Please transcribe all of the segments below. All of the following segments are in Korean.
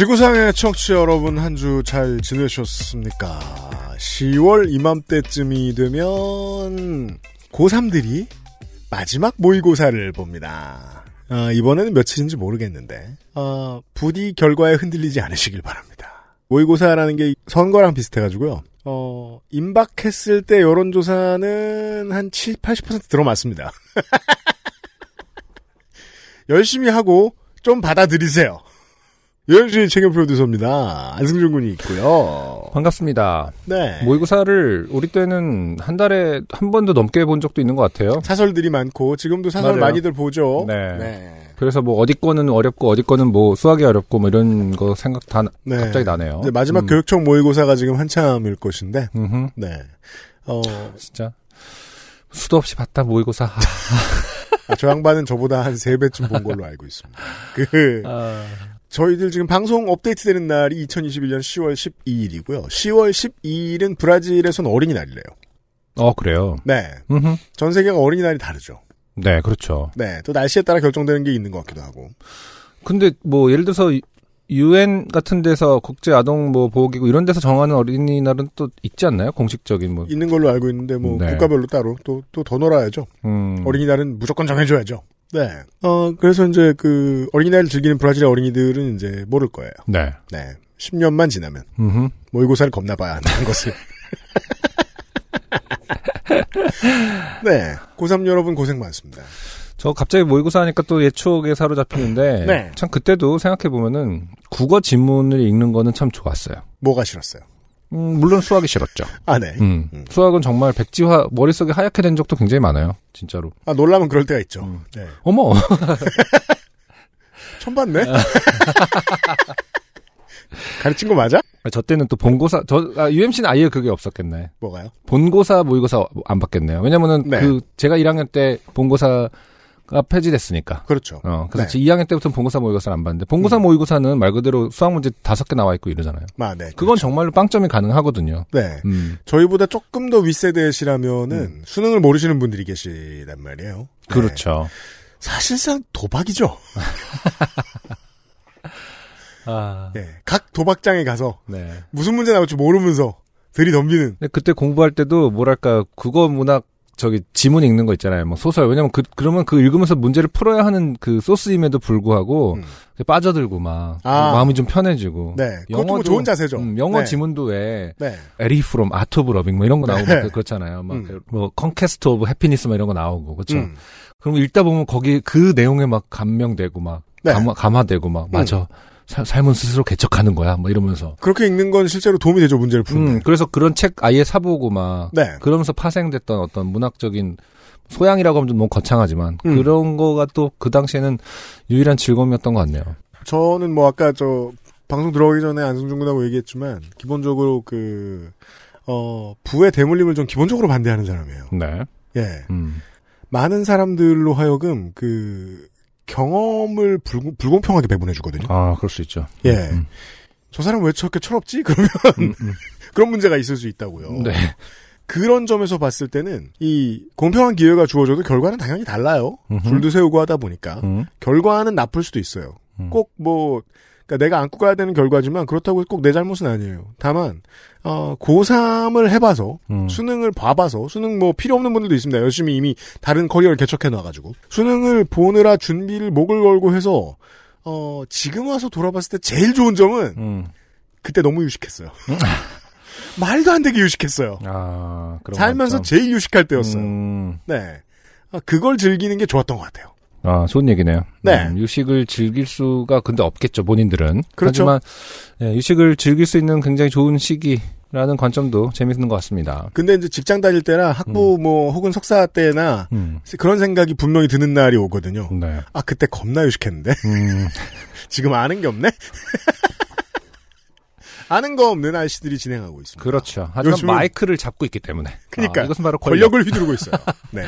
지구상의 청취자 여러분 한 주 잘 지내셨습니까? 10월 이맘때쯤이 되면 고3들이 마지막 모의고사를 봅니다. 아, 이번에는 며칠인지 모르겠는데 아, 부디 결과에 흔들리지 않으시길 바랍니다. 모의고사라는 게 선거랑 비슷해가지고요. 어, 임박했을 때 여론조사는 한 7, 80% 들어맞습니다. 열심히 하고 좀 받아들이세요. 유현수의 책임 프로듀서입니다. 안승준 군이 있고요. 반갑습니다. 네. 모의고사를 우리 때는 한 달에 한 번도 넘게 본 적도 있는 것 같아요. 사설들이 많고 지금도 사설 맞아요. 많이들 보죠. 네. 그래서 뭐 어디 거는 어렵고 어디 거는 뭐 수학이 어렵고 뭐 이런 거 생각 다 나- 네. 갑자기 나네요. 이제 마지막 음. 교육청 모의고사가 지금 한참일 것인데, 음흠. 네. 어, 진짜 수도 없이 봤다 모의고사. 아, 저 양반은 저보다 한세 배쯤 본 걸로 알고 있습니다. 그, 아, 저희들 지금 방송 업데이트 되는 날이 2021년 10월 12일이고요. 10월 12일은 브라질에선 어린이날이래요. 어 그래요. 네. 음흠. 전 세계가 어린이날이 다르죠. 네 그렇죠. 네. 또 날씨에 따라 결정되는 게 있는 것 같기도 하고. 근데 뭐 예를 들어서 유엔 같은 데서 국제 아동 뭐 보호기구 이런 데서 정하는 어린이날은 또 있지 않나요? 공식적인 뭐. 있는 걸로 알고 있는데, 뭐, 네. 국가별로 따로 또, 또 더 놀아야죠. 음. 어린이날은 무조건 정해줘야죠. 네. 어, 그래서 이제 그 어린이날을 즐기는 브라질의 어린이들은 이제 모를 거예요. 네. 네. 10년만 지나면 음흠. 모의고사를 겁나 봐야 한다는 것을. 네. 고3 여러분 고생 많습니다. 저 갑자기 모의고사 하니까 또 예촉에 사로잡히는데 네. 참 그때도 생각해 보면은 국어 지문을 읽는 거는 참 좋았어요. 뭐가 싫었어요? 음, 물론 수학이 싫었죠. 아, 네. 음. 음. 수학은 정말 백지화 머릿속에 하얗게 된 적도 굉장히 많아요. 진짜로. 아, 놀라면 그럴 때가 있죠. 음. 네. 어머. 처음 봤네? 가르친 거 맞아? 저 때는 또 본고사 저 아, UMC는 아예 그게 없었겠네. 뭐가요? 본고사 모의고사 안 받겠네요. 왜냐면은 네. 그 제가 1학년 때 본고사 가 폐지됐으니까. 그렇죠. 어, 그래서 네. 2학년 때부터는 본고사 모의고사를 안 봤는데 본고사 음. 모의고사는 말 그대로 수학 문제 다섯 개 나와 있고 이러잖아요. 아, 네. 그건 정말로 빵점이 가능하거든요. 네. 음. 저희보다 조금 더 윗세대시라면은 수능을 모르시는 분들이 계시단 말이에요. 네. 그렇죠. 사실상 도박이죠. 아. 예. 각 도박장에 가서 네. 무슨 문제 나올지 모르면서 들이덤비는 근데 그때 공부할 때도 뭐랄까 국어 문학 저기 지문 읽는 거 있잖아요. 뭐 소설. 왜냐면 그 그러면 그 읽으면서 문제를 풀어야 하는 그 소스임에도 불구하고 음. 빠져들고 막 아. 마음이 좀 편해지고. 네. 뭐 좋은 자세죠. 음, 영어 네. 지문도 왜 네. 에리 프롬 Art of Loving 뭐 이런 거 나오고 네. 막 그렇잖아요. 막 음. 뭐 Conquest of Happiness 뭐 이런 거 나오고 그렇죠. 음. 그럼 읽다 보면 거기 그 내용에 막 감명되고 막 네. 감화, 감화되고 막 맞아. 사- 삶은 스스로 개척하는 거야. 뭐 이러면서. 그렇게 읽는 건 실제로 도움이 되죠, 문제를 푸는데. 음, 그래서 그런 책 아예 사보고 막 네. 그러면서 파생됐던 어떤 문학적인 소양이라고 하면 좀 너무 거창하지만 음. 그런 거가 또 그 당시에는 유일한 즐거움이었던 것 같네요. 저는 뭐 아까 저 방송 들어가기 전에 안승준 군하고 얘기했지만 기본적으로 그 어, 부의 대물림을 좀 기본적으로 반대하는 사람이에요. 네. 예. 음. 많은 사람들로 하여금 그 경험을 불, 불공평하게 배분해 주거든요. 아, 그럴 수 있죠. 예. 음. 저 사람 왜 저렇게 철없지? 그러면 음, 음. 그런 문제가 있을 수 있다고요. 네. 그런 점에서 봤을 때는 이 공평한 기회가 주어져도 결과는 당연히 달라요. 음흠. 줄도 세우고 하다 보니까 음. 결과는 나쁠 수도 있어요. 음. 꼭뭐 그러니까 내가 안고 가야 되는 결과지만 그렇다고 꼭 내 잘못은 아니에요. 다만 어 고3을 해봐서 음. 수능을 봐봐서 수능 뭐 필요 없는 분들도 있습니다. 열심히 이미 다른 커리어를 개척해 놔가지고 수능을 보느라 준비를 목을 걸고 해서 어 지금 와서 돌아봤을 때 제일 좋은 점은 음. 그때 너무 유식했어요. 말도 안 되게 유식했어요. 아, 살면서 관점. 제일 유식할 때였어요. 음. 네. 아, 그걸 즐기는 게 좋았던 것 같아요. 아, 좋은 얘기네요. 네. 음, 유식을 즐길 수가 근데 없겠죠, 본인들은. 그렇죠. 하지만 예, 유식을 즐길 수 있는 굉장히 좋은 시기라는 관점도 재밌는 것 같습니다. 근데 이제 직장 다닐 때나 학부 뭐 혹은 석사 때나 음. 그런 생각이 분명히 드는 날이 오거든요. 네. 아 그때 겁나 유식했는데 음. 지금 아는 게 없네. 아는 거 없는 아저씨들이 진행하고 있습니다. 그렇죠. 하지만 요즘은- 마이크를 잡고 있기 때문에. 그러니까 아, 이것은 바로 권력. 권력 을 휘두르고 있어요. 네.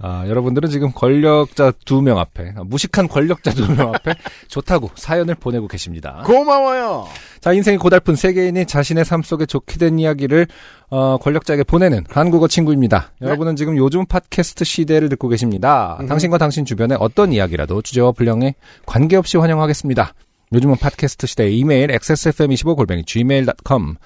아, 여러분들은 지금 권력자 두 명 앞에, 아, 무식한 권력자 두 명 앞에 좋다고 사연을 보내고 계십니다. 고마워요. 자, 인생이 고달픈 세계인이 자신의 삶 속에 좋게 된 이야기를 어, 권력자에게 보내는 한국어 친구입니다. 네. 여러분은 지금 요즘 팟캐스트 시대를 듣고 계십니다. 음. 당신과 당신 주변의 어떤 이야기라도 주제와 분량에 관계없이 환영하겠습니다. 요즘은 팟캐스트 시대 이메일 xsfm25골뱅이 gmail.com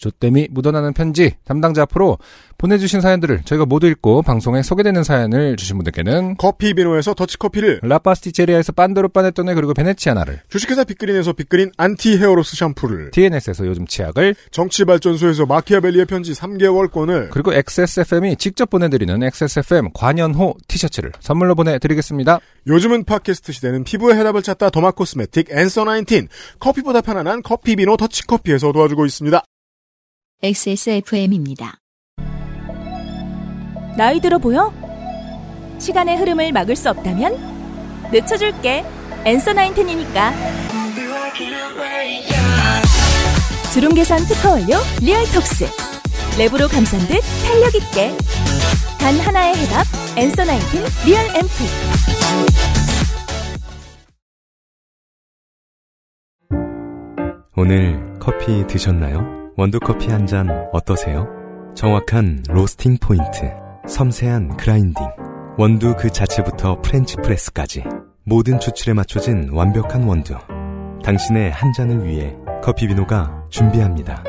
조땜이 묻어나는 편지 담당자 앞으로 보내주신 사연들을 저희가 모두 읽고 방송에 소개되는 사연을 주신 분들께는 커피 비노에서 더치커피를 라파스티체리아에서 빤도르 빠네토네 그리고 베네치아나를 주식회사 빅그린에서 빅그린 안티 헤어로스 샴푸를 TNS에서 요즘 치약을 정치발전소에서 마키아벨리의 편지 3개월권을 그리고 XSFM이 직접 보내드리는 XSFM 관연호 티셔츠를 선물로 보내드리겠습니다. 요즘은 팟캐스트 시대는 피부의 해답을 찾다 더마 코스메틱 앤서 19 커피보다 편안한 커피 비노 더치커피에서 도와주고 있습니다. XSFM입니다. 나이 들어 보여? 시간의 흐름을 막을 수 없다면 늦춰줄게. 엔서 나인텐이니까. 주름 개선 특허 완료 리얼톡스. 랩으로 감싼 듯 탄력 있게. 단 하나의 해답 엔서 나인텐 리얼 앰플. 오늘 커피 드셨나요? 원두커피 한 잔 어떠세요? 정확한 로스팅 포인트, 섬세한 그라인딩, 원두 그 자체부터 프렌치 프레스까지 모든 추출에 맞춰진 완벽한 원두. 당신의 한 잔을 위해 커피비노가 준비합니다.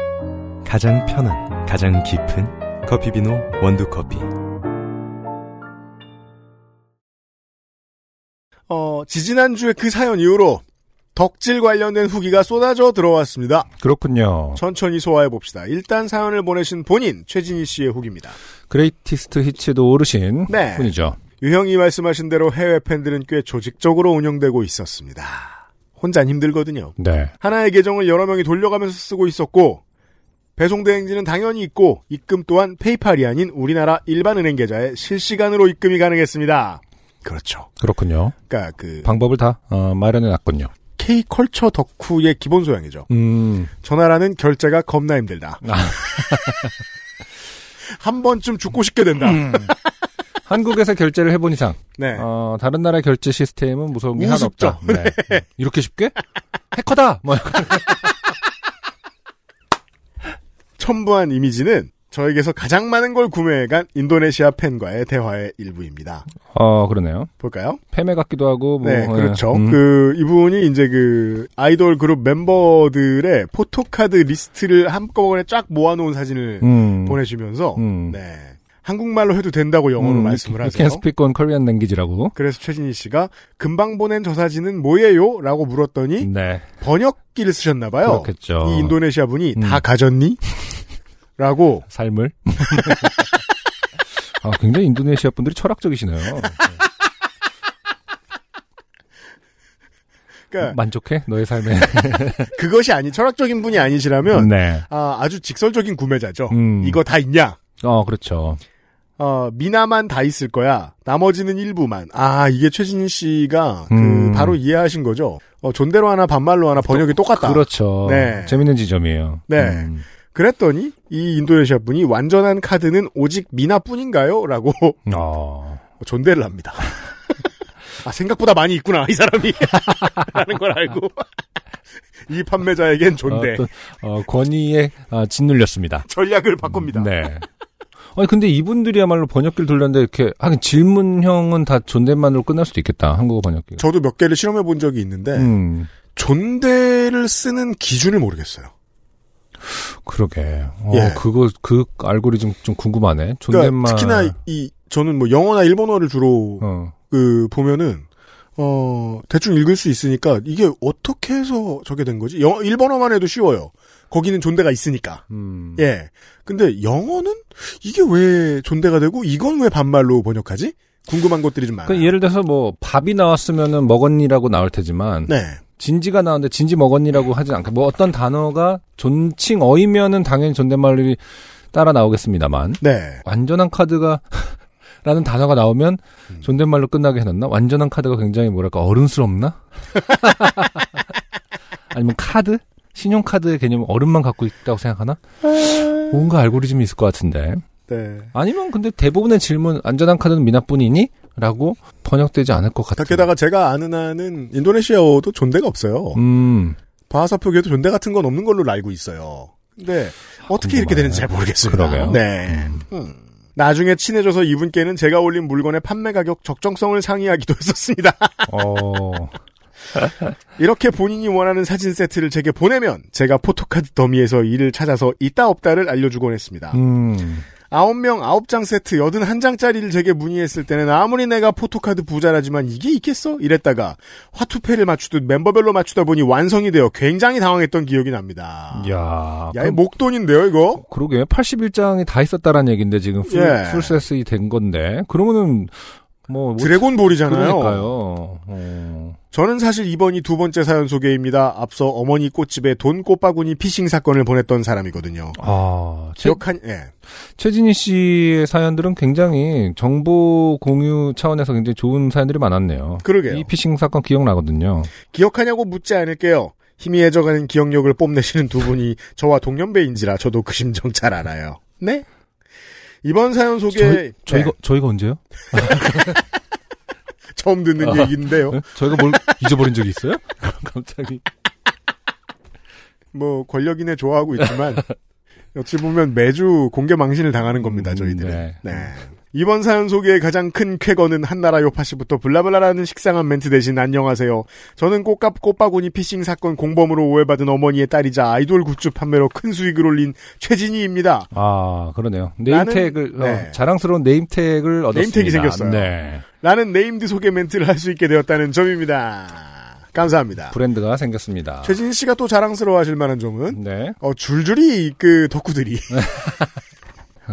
가장 편한, 가장 깊은 커피비노 원두커피. 어, 지지난주에 그 사연 이후로 덕질 관련된 후기가 쏟아져 들어왔습니다. 그렇군요. 천천히 소화해 봅시다. 일단 사연을 보내신 본인 최진희 씨의 후기입니다. Greatest Hits도 오르신 네. 분이죠. 유 형이 말씀하신 대로 해외 팬들은 꽤 조직적으로 운영되고 있었습니다. 혼자 힘들거든요. 네. 하나의 계정을 여러 명이 돌려가면서 쓰고 있었고 배송 대행지는 당연히 있고 입금 또한 페이팔이 아닌 우리나라 일반 은행 계좌에 실시간으로 입금이 가능했습니다. 그렇죠. 그렇군요. 그러니까 그 방법을 다 어, 마련해 놨군요. K 컬처 덕후의 기본 소양이죠. 음. 전화라는 결제가 겁나 힘들다. 아. 한 번쯤 죽고 싶게 된다. 한국에서 결제를 해본 이상 네. 어, 다른 나라의 결제 시스템은 무서운 게 우습죠. 없다. 네. 이렇게 쉽게? 해커다. 뭐. 첨부한 이미지는 저에게서 가장 많은 걸 구매해간 인도네시아 팬과의 대화의 일부입니다. 어 그러네요. 볼까요? 패매 같기도 하고 뭐 네, 그렇죠. 음. 그 이분이 이제 그 아이돌 그룹 멤버들의 포토카드 리스트를 한꺼번에 쫙 모아놓은 사진을 음. 보내주면서 음. 네 한국말로 해도 된다고 영어로 음, 말씀을 하세요. can speak on Korean language라고. 그래서 최진희 씨가 금방 보낸 저 사진은 뭐예요? 라고 물었더니 네. 번역기를 쓰셨나 봐요. 그렇겠죠. 이 인도네시아 분이 음. 다 가졌니? 라고 삶을. 아, 굉장히 인도네시아 분들이 철학적이시네요. 그러니까 만족해? 너의 삶에. 그것이 아니 철학적인 분이 아니시라면 네. 아, 아주 직설적인 구매자죠. 음. 이거 다 있냐? 어, 그렇죠. 어, 미나만 다 있을 거야. 나머지는 일부만. 아, 이게 최진희 씨가 음. 그 바로 이해하신 거죠. 어, 존대로 하나 반말로 하나 번역이 똑같다. 그렇죠. 네. 재밌는 지점이에요. 네. 음. 그랬더니 이 인도네시아 분이 완전한 카드는 오직 미나뿐인가요? 라고 어. 존대를 합니다. 아, 생각보다 많이 있구나, 이 사람이. 라는 걸 알고. 이 판매자에겐 존대. 어떤, 어, 권위에 아, 짓눌렸습니다. 전략을 바꿉니다. 네. 아니 근데 이분들이야말로 번역기를 돌렸는데 이렇게 하긴 질문형은 다 존댓말로 끝날 수도 있겠다. 한국어 번역기가. 저도 몇 개를 실험해 본 적이 있는데, 음. 존대를 쓰는 기준을 모르겠어요. 그러게. 어, 예. 그거 그 알고리즘 좀 궁금하네. 그러니까 존댓말. 특히나 이, 저는 뭐 영어나 일본어를 주로 어. 그 보면은 어 대충 읽을 수 있으니까 이게 어떻게 해서 저게 된 거지? 영 일본어만 해도 쉬워요. 거기는 존대가 있으니까. 음. 예. 근데 영어는 이게 왜 존대가 되고 이건 왜 반말로 번역하지? 궁금한 것들이 좀 많아요. 그 예를 들어서 뭐 밥이 나왔으면은 먹었니라고 나올 테지만 네. 진지가 나왔는데 진지 먹었니라고 하지 않고 뭐 어떤 단어가 존칭 어이면은 당연히 존댓말이 따라 나오겠습니다만 네. 완전한 카드가 라는 단어가 나오면 음. 존댓말로 끝나게 해놨나? 완전한 카드가 굉장히 뭐랄까 어른스럽나? 아니면 카드? 신용카드의 개념 어른만 갖고 있다고 생각하나? 뭔가 알고리즘이 있을 것 같은데. 네. 아니면 근데 대부분의 질문 안전한 카드는 미납뿐이니? 라고 번역되지 않을 것 같아요. 게다가 제가 아는 한은 인도네시아어도 존대가 없어요. 음, 바하사 표기에도 존대 같은 건 없는 걸로 알고 있어요. 근데 어떻게 이렇게 되는지 잘 모르겠습니다. 그러게요. 네. 음. 나중에 친해져서 이분께는 제가 올린 물건의 판매 가격 적정성을 상의하기도 했었습니다. 어, 이렇게 본인이 원하는 사진 세트를 제게 보내면 제가 포토카드 더미에서 이를 찾아서 있다 없다를 알려주곤 했습니다. 음, 아홉 명 아홉 장 세트 여든 한 장짜리를 제게 문의했을 때는 아무리 내가 포토카드 부자라지만 이게 있겠어? 이랬다가 화투패를 맞추듯 멤버별로 맞추다 보니 완성이 되어 굉장히 당황했던 기억이 납니다. 야, 야, 이 목돈인데요, 이거? 그러게 81장이 다 있었다라는 얘기인데 지금 풀, 예. 풀 set이 된 건데 그러면은 뭐, 뭐 드래곤볼이잖아요. 그러니까요. 어. 저는 사실 이번이 두 번째 사연 소개입니다. 앞서 어머니 꽃집에 돈 꽃바구니 피싱 사건을 보냈던 사람이거든요. 아, 최, 기억한, 예. 최진희 씨의 사연들은 굉장히 정보 공유 차원에서 굉장히 좋은 사연들이 많았네요. 그러게요. 이 피싱 사건 기억나거든요. 기억하냐고 묻지 않을게요. 힘이 해져가는 기억력을 뽐내시는 두 분이 저와 동년배인지라 저도 그 심정 잘 알아요. 네? 이번 사연 소개, 저희, 저희가, 네, 저희가 언제요? 처음 듣는 아. 얘기인데요. 네? 저희가 뭘 잊어버린 적이 있어요? 갑자기. 뭐, 권력이네 좋아하고 있지만, 어찌 보면 매주 공개 망신을 당하는 겁니다, 음, 저희들은. 네. 네. 이번 사연 소개의 가장 큰 쾌거는 안녕하세요 UMC부터 블라블라라는 식상한 멘트 대신 안녕하세요. 저는 꽃값 꽃바구니 피싱 사건 공범으로 오해받은 어머니의 딸이자 아이돌 굿즈 판매로 큰 수익을 올린 최진희입니다. 아, 그러네요. 네임택을, 나는- 어, 네. 자랑스러운 네임택을 얻었습니다. 네임택이 생겼어요. 네. 라는 네임드 소개 멘트를 할 수 있게 되었다는 점입니다. 감사합니다. 브랜드가 생겼습니다. 최진희 씨가 또 자랑스러워하실 만한 점은 네. 어, 줄줄이 그 덕후들이 어,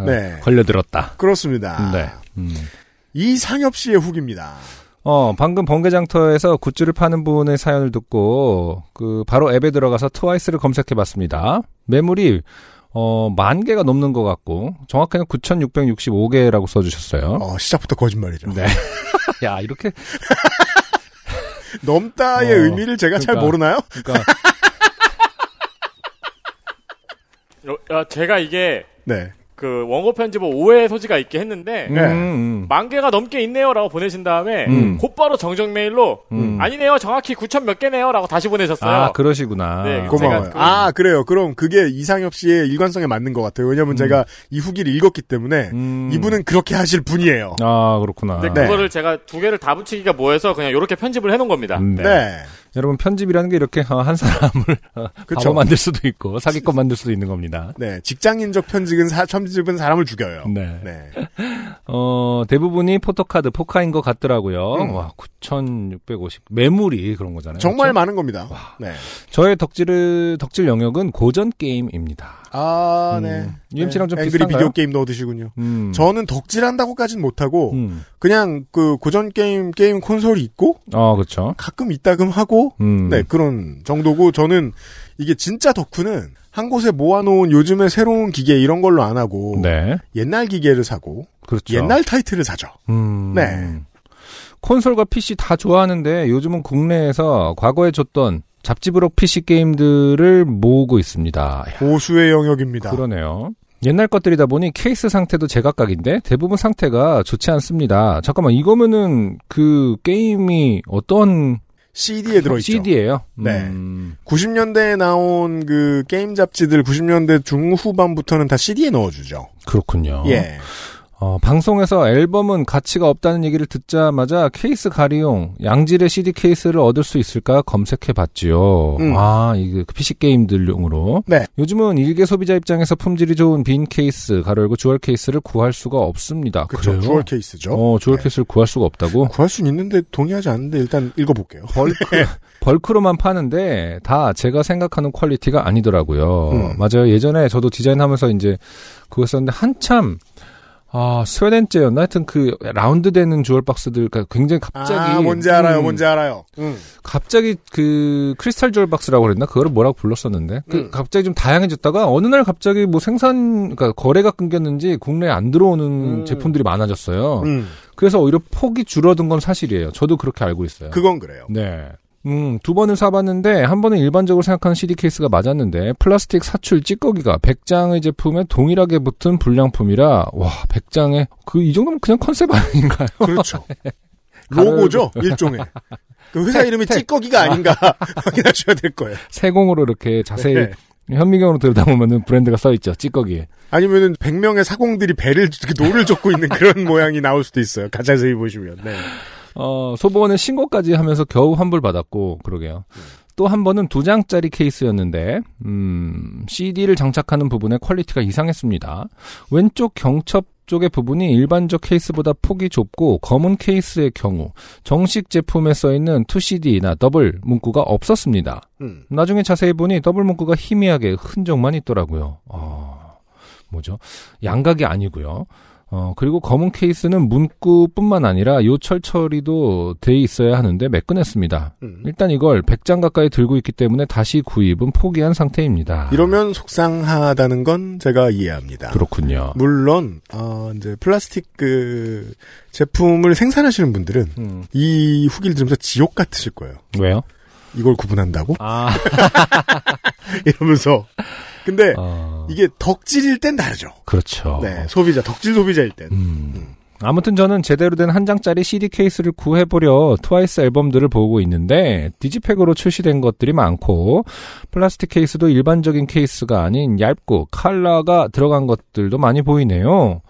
네. 걸려들었다. 그렇습니다. 네. 음. 이상엽 씨의 후기입니다. 어, 방금 번개장터에서 굿즈를 파는 분의 사연을 듣고, 그, 바로 앱에 들어가서 트와이스를 검색해 봤습니다. 매물이, 어, 만 개가 넘는 것 같고, 정확히는 9,665개라고 써주셨어요. 어, 시작부터 거짓말이죠. 네. 야, 이렇게, 넘다의 어, 의미를 제가 잘 그러니까. 모르나요? 그러니까, 여- 야, 제가 이게 네. 그 원고 편집을 오해의 소지가 있게 했는데 음, 네. 음. 만 개가 넘게 있네요라고 보내신 다음에 음. 곧바로 정정 메일로 음. 아니네요 정확히 9천 몇 개네요라고 다시 보내셨어요. 아, 그러시구나. 네, 고마워요. 제가 그- 아, 그래요. 그럼 그게 이상엽 씨의 일관성에 맞는 것 같아요. 왜냐면 제가 이 후기를 읽었기 때문에 음. 이분은 그렇게 하실 분이에요. 아, 그렇구나. 근데 네. 그거를 제가 두 개를 다 붙이기가 뭐해서 그냥 이렇게 편집을 해놓은 겁니다. 네. 네. 여러분, 편집이라는 게 이렇게 어, 한 사람을. 바보 만들 수도 있고, 사기꾼 만들 수도 있는 겁니다. 네. 직장인적 편집은 사, 편집은 사람을 죽여요. 네. 네. 어, 대부분이 포토카드, 포카인 것 같더라고요. 음. 와, 9,650. 매물이 그런 거잖아요. 정말 그렇죠? 많은 겁니다. 네. 저의 덕질을, 덕질 영역은 고전 게임입니다. 아, 네. 음. UMC랑 좀 앵그리? 비디오 게임 넣어드시군요. 음. 저는 덕질한다고까진 못하고 음. 그냥 그 고전 게임 게임 콘솔이 있고 어, 그렇죠. 가끔 이따금 하고 음. 네 그런 정도고 저는 이게 진짜 덕후는 한 곳에 모아놓은 요즘의 새로운 기계 이런 걸로 안 하고 네. 옛날 기계를 사고 그렇죠. 옛날 타이틀을 사죠. 음. 네. 콘솔과 PC 다 좋아하는데 요즘은 국내에서 과거에 줬던 잡지브록 PC 게임들을 모으고 있습니다. 야, 고수의 영역입니다. 그러네요. 옛날 것들이다 보니 케이스 상태도 제각각인데 대부분 상태가 좋지 않습니다. 잠깐만 이거면은 그 게임이 어떤 CD에 들어있죠. CD예요? 네. 음, 90년대에 나온 그 게임 잡지들 90년대 중후반부터는 다 CD에 넣어주죠. 그렇군요. 예. 어, 방송에서 앨범은 가치가 없다는 얘기를 듣자마자 케이스 갈이용 양질의 CD 케이스를 얻을 수 있을까 검색해 봤지요. 음. 아, 이게 그 PC 게임들용으로. 네. 요즘은 일개 소비자 입장에서 품질이 좋은 빈 케이스, 가로 열고 주얼 케이스를 구할 수가 없습니다. 그렇죠. 주얼 케이스죠. 어, jewel 네. 케이스를 구할 수가 없다고? 구할 수는 있는데 동의하지 않는데 일단 읽어 볼게요. 벌크, 벌크로만 파는데 다 제가 생각하는 퀄리티가 아니더라고요. 음. 맞아요. 예전에 저도 디자인하면서 이제 그거 썼는데 한참 아 스웨덴제였나 하여튼 그 라운드 되는 jewel 박스들 그러니까 굉장히 갑자기 아, 뭔지 알아요. 음, 뭔지 알아요. 응. 갑자기 그 크리스탈 jewel 박스라고 그랬나 그거를 뭐라고 불렀었는데 그 음. 갑자기 좀 다양해졌다가 어느 날 갑자기 뭐 생산 그러니까 거래가 끊겼는지 국내에 안 들어오는 음. 제품들이 많아졌어요. 음. 그래서 오히려 폭이 줄어든 건 사실이에요. 저도 그렇게 알고 있어요. 그건 그래요. 네. 음, 두 번을 사봤는데 한 번은 일반적으로 생각하는 CD 케이스가 맞았는데 플라스틱 사출 찌꺼기가 100장의 제품에 동일하게 붙은 불량품이라 와 100장에 그 이 정도면 그냥 컨셉 아닌가요? 그렇죠. 로고죠 일종의. 그 회사 이름이 택. 찌꺼기가 아닌가 확인하셔야 될 거예요. 세공으로 이렇게 자세히 네. 현미경으로 들여다보면은 브랜드가 써 있죠 찌꺼기에. 아니면은 100명의 사공들이 배를 이렇게 노를 젓고 있는 그런 모양이 나올 수도 있어요. 가자세히 보시면. 네. 어, 소보원에 신고까지 하면서 겨우 환불받았고, 그러게요. 또한 번은 두 장짜리 케이스였는데, 음, CD를 장착하는 부분의 퀄리티가 이상했습니다. 왼쪽 경첩 쪽의 부분이 일반적 케이스보다 폭이 좁고, 검은 케이스의 경우, 정식 제품에 써있는 2CD나 더블 문구가 없었습니다. 음. 나중에 자세히 보니 더블 문구가 희미하게 흔적만 있더라고요. 어, 뭐죠? 양각이 아니고요. 어, 그리고 검은 케이스는 문구뿐만 아니라 요철 처리도 돼 있어야 하는데 매끈했습니다. 음. 일단 이걸 100장 가까이 들고 있기 때문에 다시 구입은 포기한 상태입니다. 이러면 속상하다는 건 제가 이해합니다. 그렇군요. 물론 어, 이제 플라스틱 그 제품을 생산하시는 분들은 음, 이 후기를 들으면서 지옥 같으실 거예요. 왜요? 이걸 구분한다고? 아, 이러면서 근데 어, 이게 덕질일 땐 다르죠. 그렇죠. 네, 소비자 덕질 소비자일 땐. 음. 아무튼 저는 제대로 된 한 장짜리 CD 케이스를 구해보려 트와이스 앨범들을 보고 있는데 digipak으로 출시된 것들이 많고 플라스틱 케이스도 일반적인 케이스가 아닌 얇고 컬러가 들어간 것들도 많이 보이네요.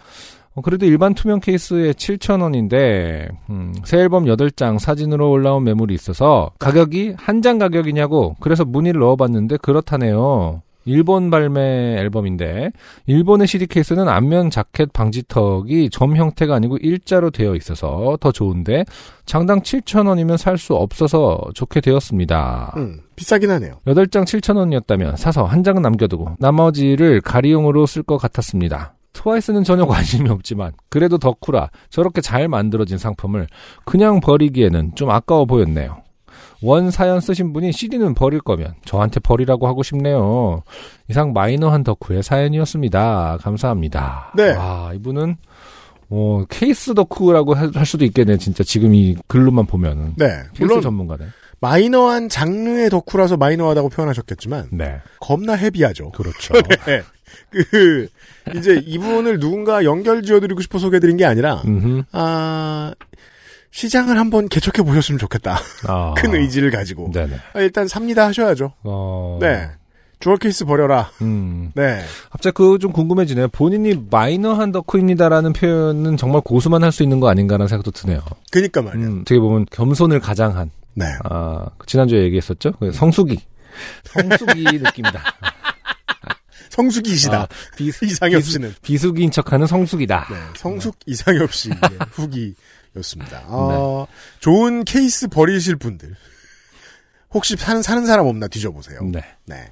어, 그래도 일반 투명 케이스에 7,000원인데 음, 새 앨범 8장 사진으로 올라온 매물이 있어서 가격이 한 장 가격이냐고 그래서 문의를 넣어봤는데 그렇다네요. 일본 발매 앨범인데 일본의 CD 케이스는 앞면 자켓 방지턱이 점 형태가 아니고 일자로 되어 있어서 더 좋은데 장당 7,000원이면 살 수 없어서 좋게 되었습니다. 음, 비싸긴 하네요. 8장 7,000원이었다면 사서 한 장은 남겨두고 나머지를 가리용으로 쓸 것 같았습니다. 트와이스는 전혀 관심이 없지만 그래도 덕후라 저렇게 잘 만들어진 상품을 그냥 버리기에는 좀 아까워 보였네요. 원 사연 쓰신 분이 CD는 버릴 거면 저한테 버리라고 하고 싶네요. 이상 마이너한 덕후의 사연이었습니다. 감사합니다. 네. 와, 이분은 어, 케이스 덕후라고 할할 수도 있겠네. 진짜 지금 이 글로만 보면은. 네, 케이스 물론 전문가네. 마이너한 장르의 덕후라서 마이너하다고 표현하셨겠지만 네. 겁나 헤비하죠. 그렇죠. 네. 그 이제 이분을 누군가 연결 지어드리고 싶어 소개드린 게 아니라 음흠. 아 시장을 한번 개척해 보셨으면 좋겠다. 아. 큰 의지를 가지고 네네. 아, 일단 삽니다 하셔야죠. 어. 네. 주얼 케이스 버려라. 음. 네. 갑자기 그 좀 궁금해지네요. 본인이 마이너한 덕후입니다라는 표현은 정말 고수만 할 수 있는 거 아닌가라는 생각도 드네요. 그니까 말이야. 음, 어떻게 보면 겸손을 가장한, 네. 아, 지난주에 얘기했었죠? 그 성수기. 성수기 느낌이다. 성숙이시다. 아, 비, 이상엽 비수- 씨는 비수기인 척하는 성수기다. 네, 성숙 이상엽 씨의 후기 였습니다. 아, 좋은 케이스 버리실 분들 혹시 사는 사는 사람 없나 뒤져보세요. 네. 네.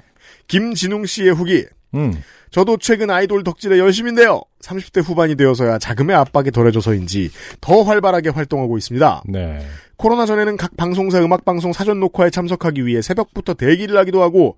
김진웅 씨의 후기. 음, 저도 최근 아이돌 덕질에 열심인데요. 30대 후반이 되어서야 자금의 압박이 덜해져서인지 더 활발하게 활동하고 있습니다. 네. 코로나 전에는 각 방송사 음악방송 사전 녹화에 참석하기 위해 새벽부터 대기를 하기도 하고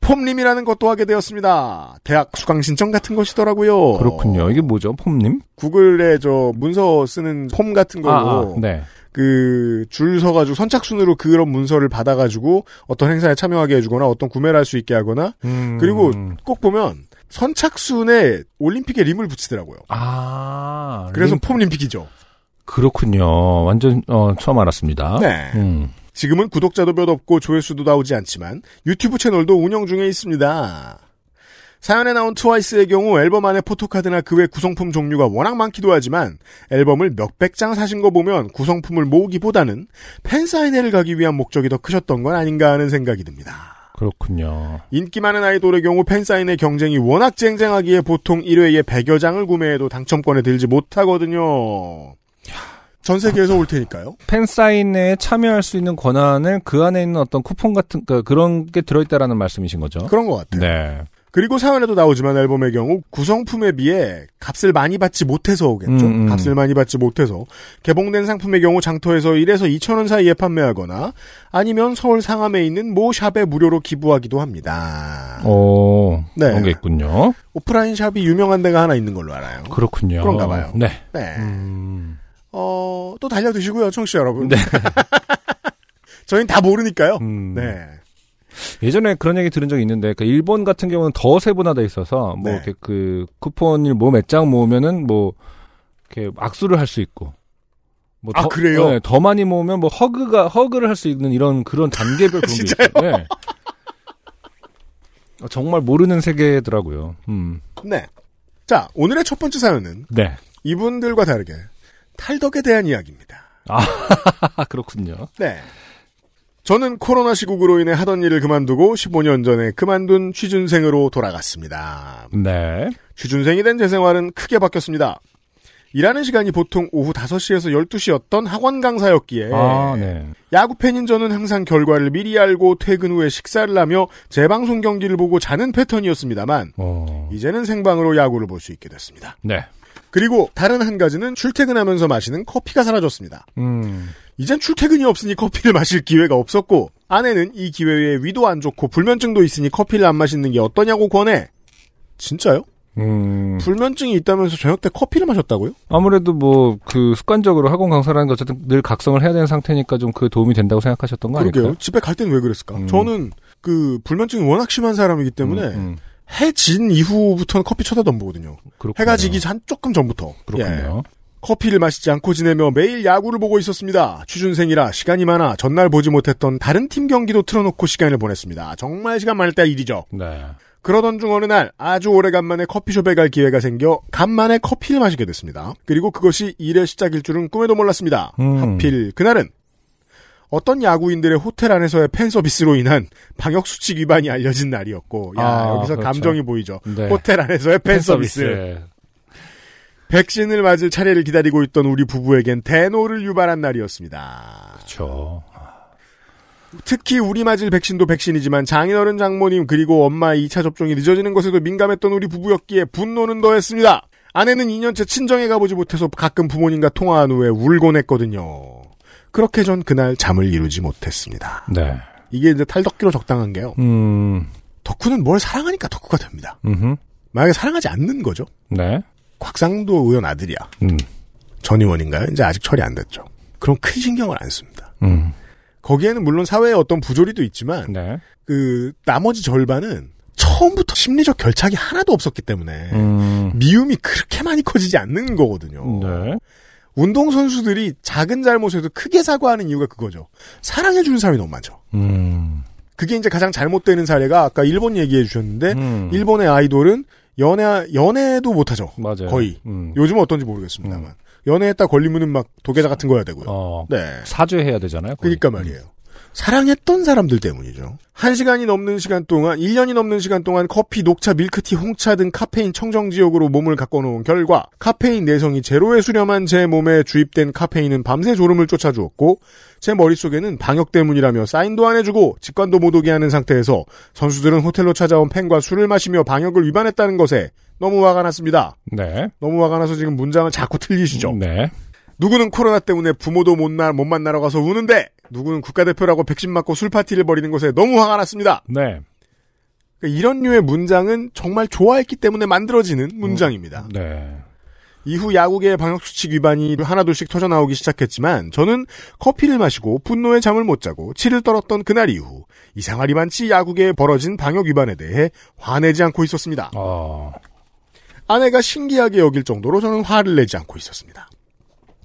폼림이라는 것도 하게 되었습니다. 대학 수강 신청 같은 것이더라고요. 그렇군요. 이게 뭐죠, 폼님? 구글에 저 문서 쓰는 폼 같은 걸로 아, 아, 네. 그줄 서가지고 선착순으로 그런 문서를 받아가지고 어떤 행사에 참여하게 해주거나 어떤 구매를 할 수 있게 하거나 음, 그리고 꼭 보면 선착순에 올림픽에 림을 붙이더라고요. 아, 그래서 링- 폼림픽이죠. 그렇군요. 완전, 어, 처음 알았습니다. 네. 음. 지금은 구독자도 몇 없고 조회수도 나오지 않지만 유튜브 채널도 운영 중에 있습니다. 사연에 나온 트와이스의 경우 앨범 안에 포토카드나 그 외 구성품 종류가 워낙 많기도 하지만 앨범을 몇백 장 사신 거 보면 구성품을 모으기보다는 팬사인회를 가기 위한 목적이 더 크셨던 건 아닌가 하는 생각이 듭니다. 그렇군요. 인기 많은 아이돌의 경우 팬사인회 경쟁이 워낙 쟁쟁하기에 보통 1회에 100여 장을 구매해도 당첨권에 들지 못하거든요. 전 세계에서 올 테니까요. 팬 사인회에 참여할 수 있는 권한을 그 안에 있는 어떤 쿠폰 같은, 그, 그런 게 들어있다라는 말씀이신 거죠? 그런 것 같아요. 네. 그리고 사연에도 나오지만 앨범의 경우 구성품에 비해 값을 많이 받지 못해서 오겠죠. 음, 음. 값을 많이 받지 못해서 개봉된 상품의 경우 장터에서 1에서 2천 원 사이에 판매하거나 아니면 서울 상암에 있는 모 샵에 무료로 기부하기도 합니다. 오, 네. 그런 게 있군요. 오프라인 샵이 유명한 데가 하나 있는 걸로 알아요. 그렇군요. 그런가 봐요. 네. 네. 음, 어, 또 달려드시고요, 청취자 여러분. 네. 저희는 다 모르니까요. 음. 네. 예전에 그런 얘기 들은 적이 있는데, 그 일본 같은 경우는 더 세분화돼 있어서, 뭐, 네. 이렇게 그, 쿠폰을 뭐 몇 장 모으면은 뭐, 이렇게 악수를 할 수 있고. 뭐 아, 더, 그래요? 네, 더 많이 모으면 뭐 허그가, 허그를 할 수 있는 이런 그런 단계별 그런 게 진짜요? 있어요. 네. 어, 정말 모르는 세계더라고요. 음. 네. 자, 오늘의 첫 번째 사연은 네. 이분들과 다르게 탈덕에 대한 이야기입니다. 아, 그렇군요. 네. 저는 코로나 시국으로 인해 하던 일을 그만두고 15년 전에 그만둔 취준생으로 돌아갔습니다. 네. 취준생이 된 제 생활은 크게 바뀌었습니다. 일하는 시간이 보통 오후 5시에서 12시였던 학원 강사였기에 아, 네. 야구 팬인 저는 항상 결과를 미리 알고 퇴근 후에 식사를 하며 재방송 경기를 보고 자는 패턴이었습니다만 어. 이제는 생방으로 야구를 볼 수 있게 됐습니다. 네. 그리고 다른 한 가지는 출퇴근하면서 마시는 커피가 사라졌습니다. 음. 이젠 출퇴근이 없으니 커피를 마실 기회가 없었고 아내는 이 기회에 위도 안 좋고 불면증도 있으니 커피를 안 마시는 게 어떠냐고 권해. 진짜요? 음. 불면증이 있다면서 저녁 때 커피를 마셨다고요? 아무래도 뭐 그 습관적으로 학원 강사라는 게 어쨌든 늘 각성을 해야 되는 상태니까 좀 그 도움이 된다고 생각하셨던 거 그러게요. 아닐까요? 집에 갈 때는 왜 그랬을까? 음. 저는 그 불면증이 워낙 심한 사람이기 때문에 음, 음. 해진 이후부터는 커피 쳐다도 안 보거든요. 그렇군요. 해가 지기 전 조금 전부터. 예. 그렇군요. 커피를 마시지 않고 지내며 매일 야구를 보고 있었습니다. 취준생이라 시간이 많아 전날 보지 못했던 다른 팀 경기도 틀어놓고 시간을 보냈습니다. 정말 시간 많을 때 일이죠. 네. 그러던 중 어느 날 아주 오래간만에 커피숍에 갈 기회가 생겨 간만에 커피를 마시게 됐습니다. 그리고 그것이 일의 시작일 줄은 꿈에도 몰랐습니다. 음. 하필 그날은 어떤 야구인들의 호텔 안에서의 팬 서비스로 인한 방역 수칙 위반이 알려진 날이었고, 야 아, 여기서 그렇죠. 감정이 보이죠. 네. 호텔 안에서의 팬 서비스. 백신을 맞을 차례를 기다리고 있던 우리 부부에겐 대노를 유발한 날이었습니다. 그렇죠. 특히 우리 맞을 백신도 백신이지만 장인어른 장모님 그리고 엄마의 2차 접종이 늦어지는 것에도 민감했던 우리 부부였기에 분노는 더했습니다. 아내는 2년째 친정에 가보지 못해서 가끔 부모님과 통화한 후에 울곤 했거든요. 그렇게 전 그날 잠을 이루지 못했습니다. 네. 이게 이제 탈덕기로 적당한 게요. 음. 덕후는 뭘 사랑하니까 덕후가 됩니다. 음. 만약에 사랑하지 않는 거죠. 네. 곽상도 의원 아들이야. 음. 전 의원인가요? 이제 아직 처리 안 됐죠. 그럼 큰 신경을 안 씁니다. 음. 거기에는 물론 사회의 어떤 부조리도 있지만 네. 그 나머지 절반은 처음부터 심리적 결착이 하나도 없었기 때문에 음. 미움이 그렇게 많이 커지지 않는 거거든요. 네. 운동 선수들이 작은 잘못에도 크게 사과하는 이유가 그거죠. 사랑해주는 사람이 너무 많죠. 음. 그게 이제 가장 잘못되는 사례가 아까 일본 얘기해 주셨는데 음. 일본의 아이돌은 연애 연애도 못하죠. 맞아요. 거의 음. 요즘은 어떤지 모르겠습니다만 연애했다 걸리면은 막 도계자 같은 거 해야 되고요. 어. 네. 사죄해야 되잖아요. 거의. 그러니까 말이에요. 사랑했던 사람들 때문이죠. 한 시간이 넘는 시간 동안, 1년이 넘는 시간 동안 커피, 녹차, 밀크티, 홍차 등 카페인 청정 지역으로 몸을 가꿔놓은 결과 카페인 내성이 제로에 수렴한 제 몸에 주입된 카페인은 밤새 졸음을 쫓아주었고 제 머릿속에는 방역 때문이라며 사인도 안 해주고 직관도 못 오게 하는 상태에서 선수들은 호텔로 찾아온 팬과 술을 마시며 방역을 위반했다는 것에 너무 화가 났습니다. 네. 너무 화가 나서 지금 문장을 자꾸 틀리시죠. 네. 누구는 코로나 때문에 부모도 못, 나, 못 만나러 가서 우는데 누구는 국가대표라고 백신 맞고 술 파티를 벌이는 것에 너무 화가 났습니다. 네. 그러니까 이런 류의 문장은 정말 좋아했기 때문에 만들어지는 문장입니다. 네. 이후 야구계의 방역수칙 위반이 하나둘씩 터져나오기 시작했지만 저는 커피를 마시고 분노에 잠을 못 자고 치를 떨었던 그날 이후 이상하리만치 야구계에 벌어진 방역 위반에 대해 화내지 않고 있었습니다. 어. 아내가 신기하게 여길 정도로 저는 화를 내지 않고 있었습니다.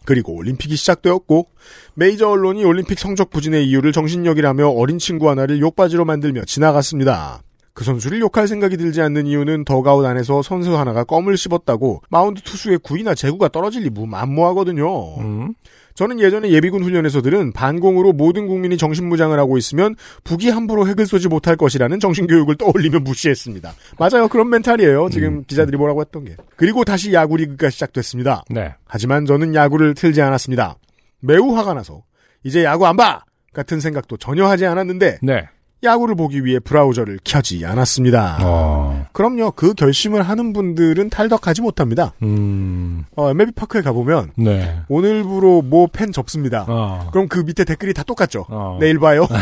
그리고 올림픽이 시작되었고 메이저 언론이 올림픽 성적 부진의 이유를 정신력이라며 어린 친구 하나를 욕받이로 만들며 지나갔습니다. 그 선수를 욕할 생각이 들지 않는 이유는 더그아웃 안에서 선수 하나가 껌을 씹었다고 마운드 투수의 구위나 제구가 떨어질 리 만무하거든요. 음. 저는 예전에 예비군 훈련에서 들은 반공으로 모든 국민이 정신무장을 하고 있으면 북이 함부로 핵을 쏘지 못할 것이라는 정신교육을 떠올리며 무시했습니다. 맞아요. 그런 멘탈이에요. 지금 기자들이 뭐라고 했던 게. 그리고 다시 야구 리그가 시작됐습니다. 네. 하지만 저는 야구를 틀지 않았습니다. 매우 화가 나서 이제 야구 안 봐! 같은 생각도 전혀 하지 않았는데 네. 야구를 보기 위해 브라우저를 켜지 않았습니다. 어. 그럼요. 그 결심을 하는 분들은 탈덕하지 못합니다. 음. 어, MLB 파크에 가보면 네. 오늘부로 뭐 팬 접습니다. 어. 그럼 그 밑에 댓글이 다 똑같죠. 어. 내일 봐요.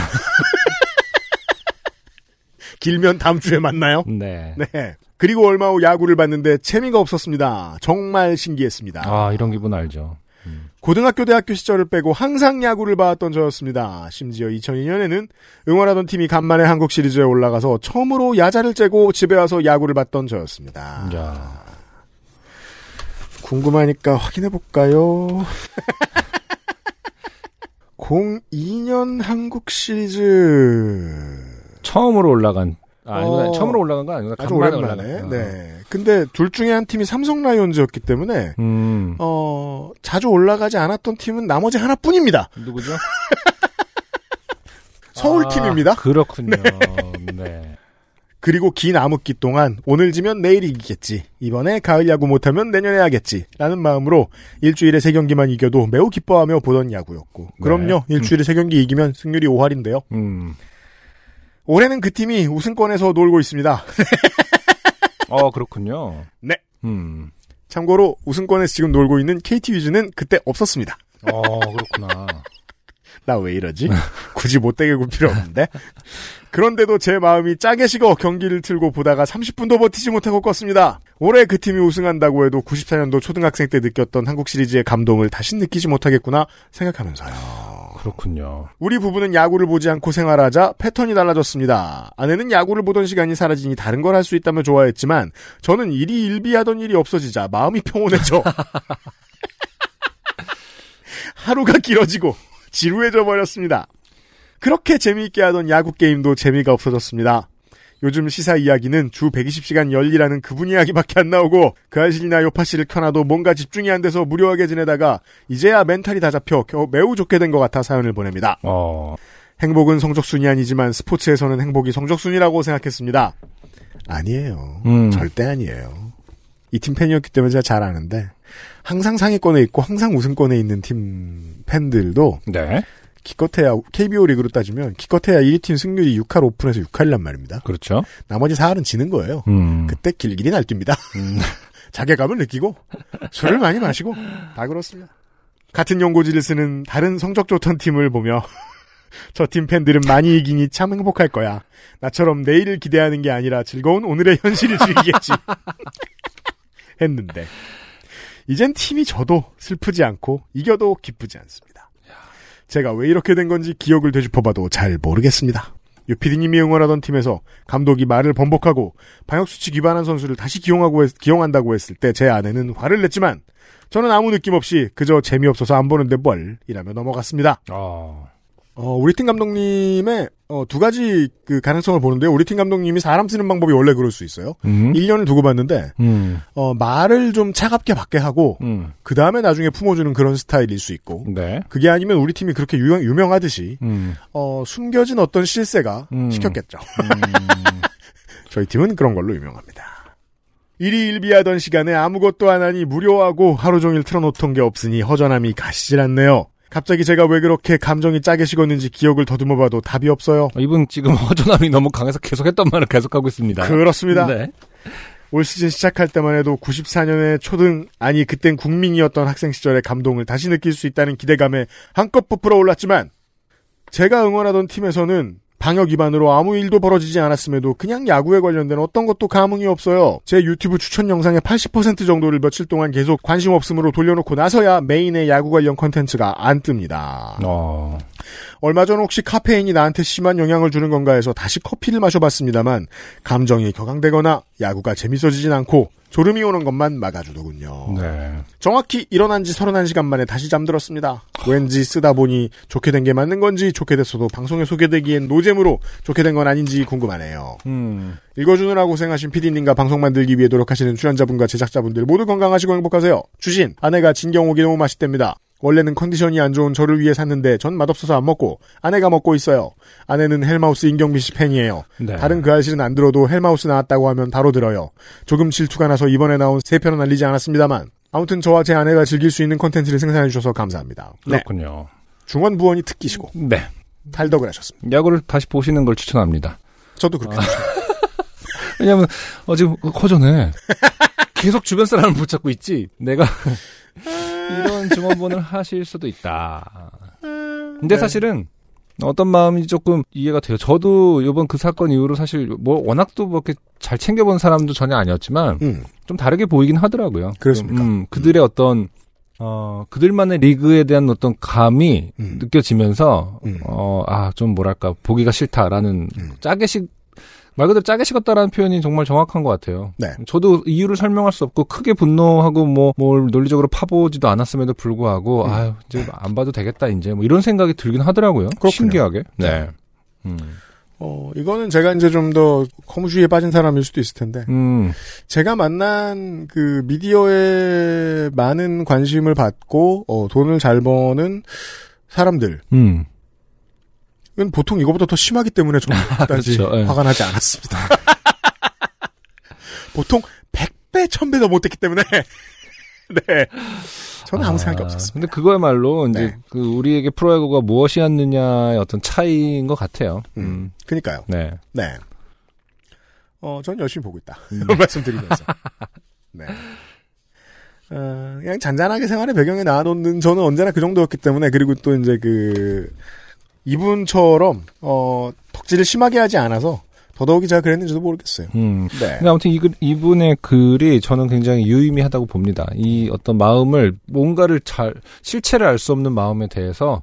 길면 다음 주에 만나요. 네. 네. 그리고 얼마 후 야구를 봤는데 재미가 없었습니다. 정말 신기했습니다. 아, 이런 기분 알죠. 고등학교, 대학교 시절을 빼고 항상 야구를 봐왔던 저였습니다. 심지어 2002년에는 응원하던 팀이 간만에 한국 시리즈에 올라가서 처음으로 야자를 째고 집에 와서 야구를 봤던 저였습니다. 야. 궁금하니까 확인해 볼까요? 02년 한국 시리즈. 처음으로 올라간 아. 어, 처음으로 올라간 건 아니구나. 아주 간만에 오랜만에. 올라간. 어. 네. 근데 둘 중에 한 팀이 삼성 라이온즈였기 때문에 음. 어, 자주 올라가지 않았던 팀은 나머지 하나뿐입니다. 누구죠? 서울 아, 팀입니다. 그렇군요. 네. 그리고 긴 암흑기 동안 오늘 지면 내일 이기겠지. 이번에 가을 야구 못하면 내년에 하겠지. 라는 마음으로 일주일에 세 경기만 이겨도 매우 기뻐하며 보던 야구였고. 그럼요. 일주일에 세 경기 이기면 승률이 5할인데요. 음. 올해는 그 팀이 우승권에서 놀고 있습니다. 어, 그렇군요. 네. 음. 참고로 우승권에서 지금 놀고 있는 KT 위즈는 그때 없었습니다. 어, 그렇구나. 나 왜 이러지? 굳이 못되게 굴 필요 없는데. 그런데도 제 마음이 짜게 식어 경기를 틀고 보다가 30분도 버티지 못하고 껐습니다. 올해 그 팀이 우승한다고 해도 94년도 초등학생 때 느꼈던 한국 시리즈의 감동을 다시 느끼지 못하겠구나 생각하면서요. 그렇군요. 우리 부부는 야구를 보지 않고 생활하자 패턴이 달라졌습니다. 아내는 야구를 보던 시간이 사라지니 다른 걸 할 수 있다며 좋아했지만 저는 일이 일비하던 일이 없어지자 마음이 평온해져. 하루가 길어지고 지루해져 버렸습니다. 그렇게 재미있게 하던 야구 게임도 재미가 없어졌습니다. 요즘 시사 이야기는 주 120시간 열리라는 그분 이야기밖에 안 나오고 그 아실이나 요파 씨를 켜놔도 뭔가 집중이 안 돼서 무료하게 지내다가 이제야 멘탈이 다 잡혀 겨우 매우 좋게 된 것 같아 사연을 보냅니다. 어. 행복은 성적순이 아니지만 스포츠에서는 행복이 성적순이라고 생각했습니다. 아니에요. 음. 절대 아니에요. 이 팀 팬이었기 때문에 제가 잘 아는데 항상 상위권에 있고 항상 우승권에 있는 팀 팬들도 네. 기껏해야 KBO 리그로 따지면 기껏해야 1위 팀 승률이 6할 오픈에서 6할이란 말입니다. 그렇죠. 나머지 4할은 지는 거예요. 음. 그때 길길이 날뜁니다. 자괴감을 느끼고 술을 많이 마시고 다 그렇습니다. 같은 연고지를 쓰는 다른 성적 좋던 팀을 보며 저 팀 팬들은 많이 이기니 참 행복할 거야. 나처럼 내일을 기대하는 게 아니라 즐거운 오늘의 현실을 즐기겠지. 했는데 이젠 팀이 져도 슬프지 않고 이겨도 기쁘지 않습니다. 제가 왜 이렇게 된 건지 기억을 되짚어봐도 잘 모르겠습니다. 유피디님이 응원하던 팀에서 감독이 말을 번복하고 방역수칙 위반한 선수를 다시 기용하고 했- 기용한다고 했을 때 제 아내는 화를 냈지만 저는 아무 느낌 없이 그저 재미없어서 안 보는데 뭘 이라며 넘어갔습니다. 어. 어, 우리 팀 감독님의 어, 두 가지 그 가능성을 보는데요. 우리 팀 감독님이 사람 쓰는 방법이 원래 그럴 수 있어요. 음. 1년을 두고 봤는데 음. 어, 말을 좀 차갑게 받게 하고 음. 그 다음에 나중에 품어주는 그런 스타일일 수 있고 네. 그게 아니면 우리 팀이 그렇게 유명, 유명하듯이 음. 어, 숨겨진 어떤 실세가 음. 시켰겠죠. 저희 팀은 그런 걸로 유명합니다. 일이 일비하던 시간에 아무것도 안 하니 무료하고 하루 종일 틀어놓던 게 없으니 허전함이 가시질 않네요. 갑자기 제가 왜 그렇게 감정이 짜게 식었는지 기억을 더듬어 봐도 답이 없어요. 이분 지금 허전함이 너무 강해서 계속 했던 말을 계속하고 있습니다. 그렇습니다. 네. 올 시즌 시작할 때만 해도 94년에 초등, 아니 그땐 국민이었던 학생 시절의 감동을 다시 느낄 수 있다는 기대감에 한껏 부풀어 올랐지만 제가 응원하던 팀에서는 방역 위반으로 아무 일도 벌어지지 않았음에도 그냥 야구에 관련된 어떤 것도 감흥이 없어요. 제 유튜브 추천 영상의 80% 정도를 며칠 동안 계속 관심 없음으로 돌려놓고 나서야 메인의 야구 관련 컨텐츠가 안 뜹니다. 어. 얼마 전 혹시 카페인이 나한테 심한 영향을 주는 건가 해서 다시 커피를 마셔봤습니다만 감정이 격앙되거나 야구가 재밌어지진 않고 졸음이 오는 것만 막아주더군요. 네. 정확히 일어난 지 31시간 만에 다시 잠들었습니다. 왠지 쓰다 보니 좋게 된 게 맞는 건지 좋게 됐어도 방송에 소개되기엔 노잼으로 좋게 된 건 아닌지 궁금하네요. 음. 읽어주느라 고생하신 PD님과 방송 만들기 위해 노력하시는 출연자분과 제작자분들 모두 건강하시고 행복하세요. 추신 아내가 진경옥이 너무 맛있답니다. 원래는 컨디션이 안 좋은 저를 위해 샀는데 전 맛없어서 안 먹고 아내가 먹고 있어요. 아내는 헬마우스 임경빈 씨 팬이에요. 네. 다른 그알싫은 안 들어도 헬마우스 나왔다고 하면 바로 들어요. 조금 질투가 나서 이번에 나온 세 편은 알리지 않았습니다만 아무튼 저와 제 아내가 즐길 수 있는 콘텐츠를 생산해 주셔서 감사합니다. 네. 그렇군요. 중원 부원이 특기시고 네. 탈덕을 하셨습니다. 야구를 다시 보시는 걸 추천합니다. 저도 그렇게 왜냐면, 어, 지금 허전해. 계속 주변 사람을 붙잡고 있지. 내가 이런 증언본을 하실 수도 있다. 근데 네. 사실은 어떤 마음이 조금 이해가 돼요. 저도 이번 그 사건 이후로 사실 뭐 워낙 또 그렇게 잘 챙겨본 사람도 전혀 아니었지만 음, 좀 다르게 보이긴 하더라고요. 그렇습니까? 음, 그들의 어떤 어, 그들만의 리그에 대한 어떤 감이 음. 느껴지면서, 음. 어, 아, 좀 뭐랄까, 보기가 싫다라는, 음. 짜게 식, 말 그대로 짜게 식었다라는 표현이 정말 정확한 것 같아요. 네. 저도 이유를 설명할 수 없고, 크게 분노하고, 뭐, 뭘 논리적으로 파보지도 않았음에도 불구하고, 음. 아유, 이제 안 봐도 되겠다, 이제. 뭐 이런 생각이 들긴 하더라고요. 그렇군요. 신기하게. 네. 네. 음. 어, 이거는 제가 이제 좀 더 허무주의에 빠진 사람일 수도 있을 텐데, 음. 제가 만난 그 미디어에 많은 관심을 받고, 어, 돈을 잘 버는 사람들은 음. 보통 이거보다 더 심하기 때문에 좀 그다지 그렇죠, 예. 화가 나지 않았습니다. 보통 100배, 1000배 더 못했기 때문에, 네. 저는 아무 생각이 아, 없었습니다. 근데 그거야말로 이제 네. 그 우리에게 프로야구가 무엇이었느냐의 어떤 차이인 것 같아요. 음, 음. 그니까요. 네. 네. 어, 전 열심히 보고 있다. 이런 말씀 드리면서. 네. 어, 그냥 잔잔하게 생활의 배경에 나와놓는 저는 언제나 그 정도였기 때문에, 그리고 또 이제 그, 이분처럼, 어, 덕질을 심하게 하지 않아서, 더더욱이 제가 그랬는지도 모르겠어요. 음. 네. 근데 아무튼 이, 글- 이분의 글이 저는 굉장히 유의미하다고 봅니다. 이 어떤 마음을 뭔가를 잘 실체를 알 수 없는 마음에 대해서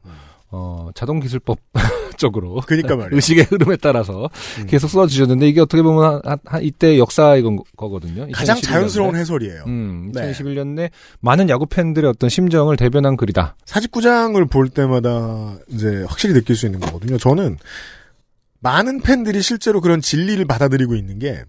어, 자동 기술법 쪽으로 그니까 말이에요. 의식의 흐름에 따라서 음. 계속 써주셨는데 이게 어떻게 보면 한, 한 이때 역사 이건 거거든요. 가장 2011 자연스러운. 해설이에요. 음, 네. 2021년에 많은 야구 팬들의 어떤 심정을 대변한 글이다. 사직구장을 볼 때마다 이제 확실히 느낄 수 있는 거거든요. 저는 많은 팬들이 실제로 그런 진리를 받아들이고 있는 게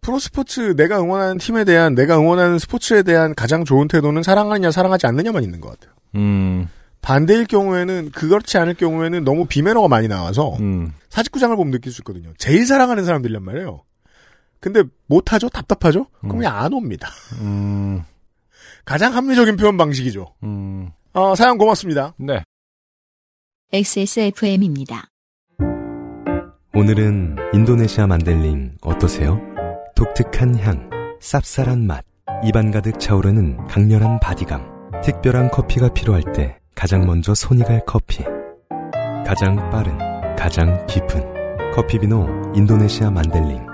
프로스포츠 내가 응원하는 팀에 대한 내가 응원하는 스포츠에 대한 가장 좋은 태도는 사랑하느냐 사랑하지 않느냐만 있는 것 같아요. 음, 반대일 경우에는 그렇지 않을 경우에는 너무 비매너가 많이 나와서 음, 사직구장을 보면 느낄 수 있거든요. 제일 사랑하는 사람들이란 말이에요. 근데 못하죠? 답답하죠? 그럼 그냥 안 옵니다. 음, 가장 합리적인 표현 방식이죠. 음, 어, 사연 고맙습니다. 네. XSFM입니다. 오늘은 인도네시아 만델링 어떠세요? 독특한 향, 쌉쌀한 맛, 입안 가득 차오르는 강렬한 바디감. 특별한 커피가 필요할 때 가장 먼저 손이 갈 커피. 가장 빠른, 가장 깊은 커피비노 인도네시아 만델링.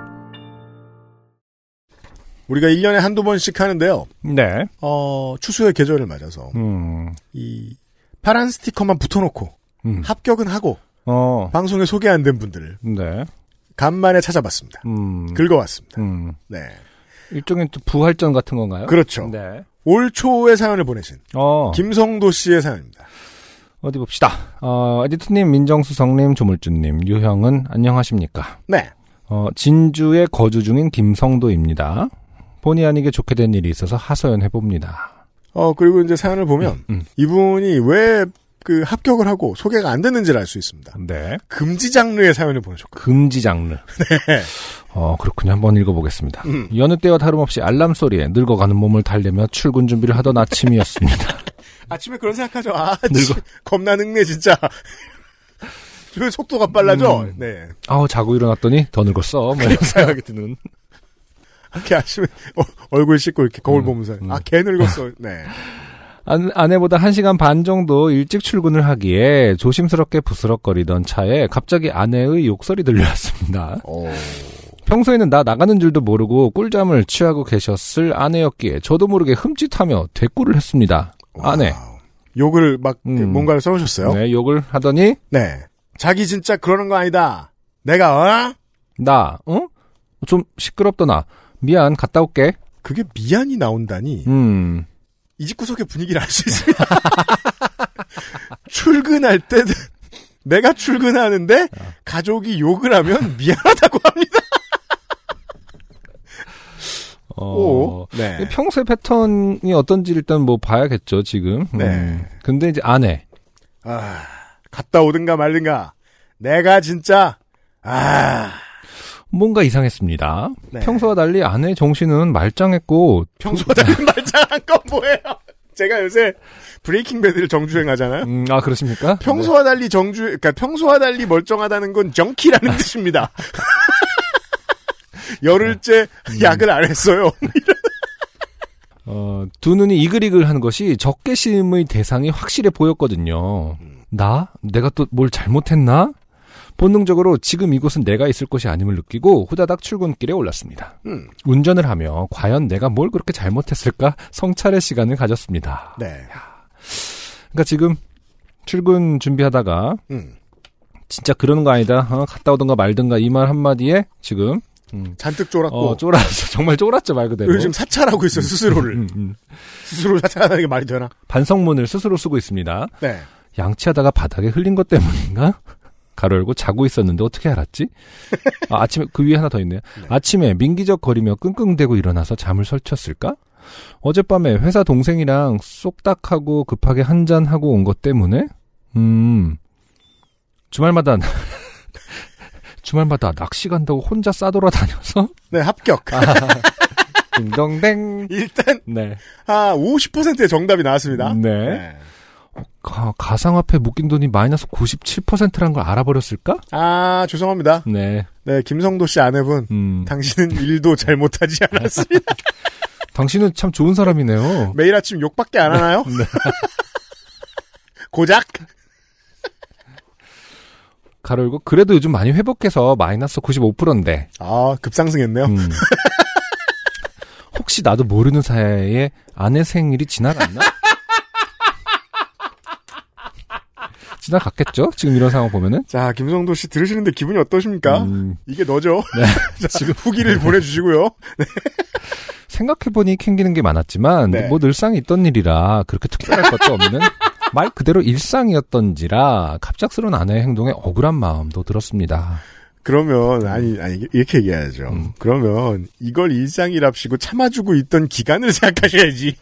우리가 1년에 한두 번씩 하는데요. 네. 어, 추수의 계절을 맞아서 음, 이 파란 스티커만 붙여놓고 음. 합격은 하고 어, 방송에 소개 안 된 분들을 네. 간만에 찾아봤습니다. 음, 긁어왔습니다. 음. 네. 일종의 또 부활전 같은 건가요? 그렇죠. 네. 올 초에 사연을 보내신 어, 김성도 씨의 사연입니다. 어디 봅시다. 어, 에디트님, 민정수석님, 조물주님, 유형은 안녕하십니까? 네. 어, 진주에 거주 중인 김성도입니다. 본의 아니게 좋게 된 일이 있어서 하소연 해봅니다. 어, 그리고 이제 사연을 보면 음. 이분이 왜 그 합격을 하고 소개가 안 됐는지를 알 수 있습니다. 네. 금지 장르의 사연을 보내셨고. 금지 장르. 어, 그렇군요. 한번 읽어보겠습니다. 음. 여느 때와 다름없이 알람 소리에 늙어가는 몸을 달래며 출근 준비를 하던 아침이었습니다. 아침에 그런 생각하죠. 아, 늙어. 치, 겁나 늙네, 진짜. 저 속도가 빨라져. 음. 네. 아우, 자고 일어났더니 더 늙었어. 뭐 이런 생각이 드는. 이렇게 아침에 어, 얼굴 씻고 이렇게 거울 음, 보면서 음. 아, 개 늙었어. 네. 안- 아내보다 1시간 반 정도 일찍 출근을 하기에 조심스럽게 부스럭거리던 차에 갑자기 아내의 욕설이 들려왔습니다. 오. 평소에는 나 나가는 줄도 모르고 꿀잠을 취하고 계셨을 아내였기에 저도 모르게 흠칫하며 대꾸를 했습니다. 아내. 와우. 욕을 막 음. 뭔가를 써오셨어요. 네, 욕을 하더니 네. 자기 진짜 그러는 거 아니다. 내가 어? 나, 어? 좀 시끄럽더냐. 미안, 갔다 올게. 그게 미안이 나온다니 음, 이 집 구석의 분위기를 알 수 있습니다. 출근할 때 내가 출근하는데 가족이 욕을 하면 미안하다고 합니다. 어, 오. 네. 평소의 패턴이 어떤지 일단 뭐 봐야겠죠, 지금. 음. 네. 근데 이제 아내. 아, 갔다 오든가 말든가. 내가 진짜 아 뭔가 이상했습니다. 네. 평소와 달리 아내의 정신은 말짱했고, 평소와 달리 말짱한 건 뭐예요? 제가 요새 브레이킹 배드를 정주행하잖아요. 음, 아, 그렇습니까? 평소와 달리 정주, 그러니까 평소와 달리 멀쩡하다는 건 정키라는 뜻입니다. 열흘째 약을 안 했어요. 어, 두 눈이 이글이글 하는 것이 적개심의 대상이 확실해 보였거든요. 나? 내가 또 뭘 잘못했나? 본능적으로 지금 이곳은 내가 있을 곳이 아님을 느끼고 후다닥 출근길에 올랐습니다. 음. 운전을 하며 과연 내가 뭘 그렇게 잘못했을까 성찰의 시간을 가졌습니다. 네. 그러니까 지금 출근 준비하다가 음. 진짜 그러는 거 아니다. 어, 갔다 오든가 말든가 이 말 한마디에 지금 음, 잔뜩 쫄았고. 어, 쫄았어. 정말 쫄았죠 말 그대로. 요즘 사찰하고 있어요, 스스로를. 음, 음. 스스로 사찰하는 게 말이 되나? 반성문을 스스로 쓰고 있습니다. 네. 양치하다가 바닥에 흘린 것 때문인가? 가로 열고 자고 있었는데 어떻게 알았지? 아, 아침에 그 위에 하나 더 있네요. 아침에 민기적 거리며 끙끙대고 일어나서 잠을 설쳤을까? 어젯밤에 회사 동생이랑 쏙닥하고 급하게 한잔 하고 온 것 때문에 음 주말마다 주말마다 낚시 간다고 혼자 싸돌아다녀서 네, 합격. 딩동댕 일단, 네. 아, 50%의 정답이 나왔습니다. 네. 가, 가상화폐 묶인 돈이 마이너스 97%란 걸 알아버렸을까? 아, 죄송합니다. 네. 네, 김성도 씨 아내분. 음. 당신은 일도 잘못하지 않았습니다. 당신은 참 좋은 사람이네요. 매일 아침 욕밖에 안 하나요? 네. 고작? 가로 열고 그래도 요즘 많이 회복해서 마이너스 95%인데 아, 급상승했네요. 음. 혹시 나도 모르는 사이에 아내 생일이 지나갔나? 지나갔겠죠? 지금 이런 상황 보면은. 자, 김성도 씨 들으시는데 기분이 어떠십니까? 음, 이게 너죠? 네. 자, 지금 후기를 보내주시고요. 생각해보니 캥기는 게 많았지만 네. 뭐 늘상 있던 일이라 그렇게 특별할 것도 없는 말 그대로 일상이었던지라 갑작스러운 아내의 행동에 억울한 마음도 들었습니다. 그러면, 아니, 아니, 이렇게 얘기해야죠. 음. 그러면 이걸 일상이랍시고 참아주고 있던 기간을 생각하셔야지.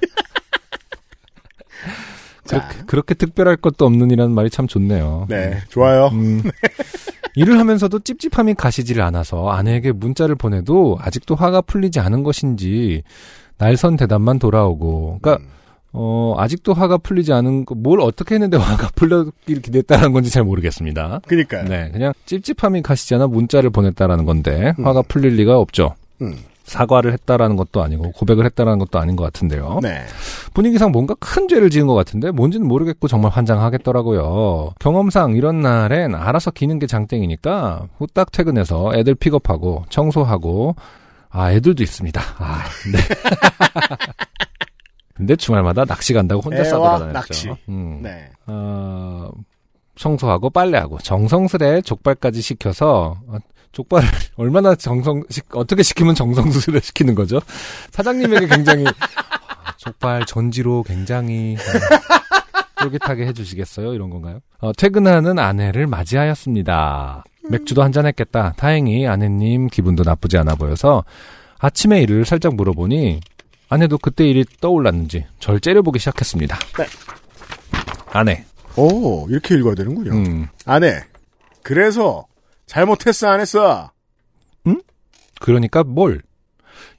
자, 그렇게, 그렇게 특별할 것도 없는 이라는 말이 참 좋네요. 네, 좋아요. 음, 일을 하면서도 찝찝함이 가시질 않아서 아내에게 문자를 보내도 아직도 화가 풀리지 않은 것인지 날선 대답만 돌아오고, 그러니까 음. 어 아직도 화가 풀리지 않은 거- 뭘 어떻게 했는데 화가 풀렸길 기대했다는 건지 잘 모르겠습니다. 그니까요. 네, 그냥 찝찝함이 가시지 않아 문자를 보냈다라는 건데 음. 화가 풀릴 리가 없죠. 음. 사과를 했다라는 것도 아니고 고백을 했다라는 것도 아닌 것 같은데요. 네. 분위기상 뭔가 큰 죄를 지은 것 같은데 뭔지는 모르겠고 정말 환장하겠더라고요. 경험상 이런 날엔 알아서 기는 게 장땡이니까 후딱 퇴근해서 애들 픽업하고 청소하고 아 애들도 있습니다. 아 네. 근데 주말마다 낚시 간다고 혼자 싸돌아다녔죠. 낚시. 음. 네. 어, 청소하고 빨래하고 정성스레 족발까지 시켜서 어, 족발을 얼마나 정성 시, 어떻게 시키면 정성스레 시키는 거죠? 사장님에게 굉장히 아, 족발 전지로 굉장히 어, 쫄깃하게 해주시겠어요? 이런 건가요? 어, 퇴근하는 아내를 맞이하였습니다. 맥주도 한잔 했겠다. 다행히 아내님 기분도 나쁘지 않아 보여서 아침에 일을 살짝 물어보니 아내도 그때 일이 떠올랐는지 절 째려보기 시작했습니다. 네. 아내, 오, 이렇게 읽어야 되는군요. 음, 아내. 그래서, 잘못했어, 안 했어? 그러니까 뭘?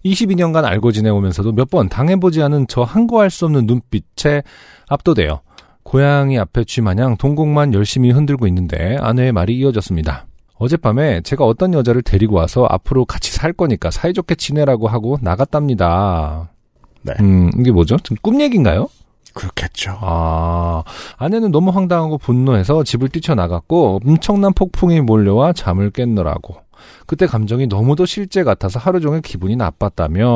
22년간 알고 지내오면서도 몇 번 당해보지 않은 저 항거할 수 없는 눈빛에 압도돼요. 고양이 앞에 쥐 마냥 동공만 열심히 흔들고 있는데 아내의 말이 이어졌습니다. 어젯밤에 제가 어떤 여자를 데리고 와서 앞으로 같이 살 거니까 사이좋게 지내라고 하고 나갔답니다. 네. 음, 이게 뭐죠? 지금 꿈 얘기인가요? 그렇겠죠. 아, 아내는 너무 황당하고 분노해서 집을 뛰쳐나갔고 엄청난 폭풍이 몰려와 잠을 깼느라고. 그때 감정이 너무도 실제 같아서 하루 종일 기분이 나빴다며.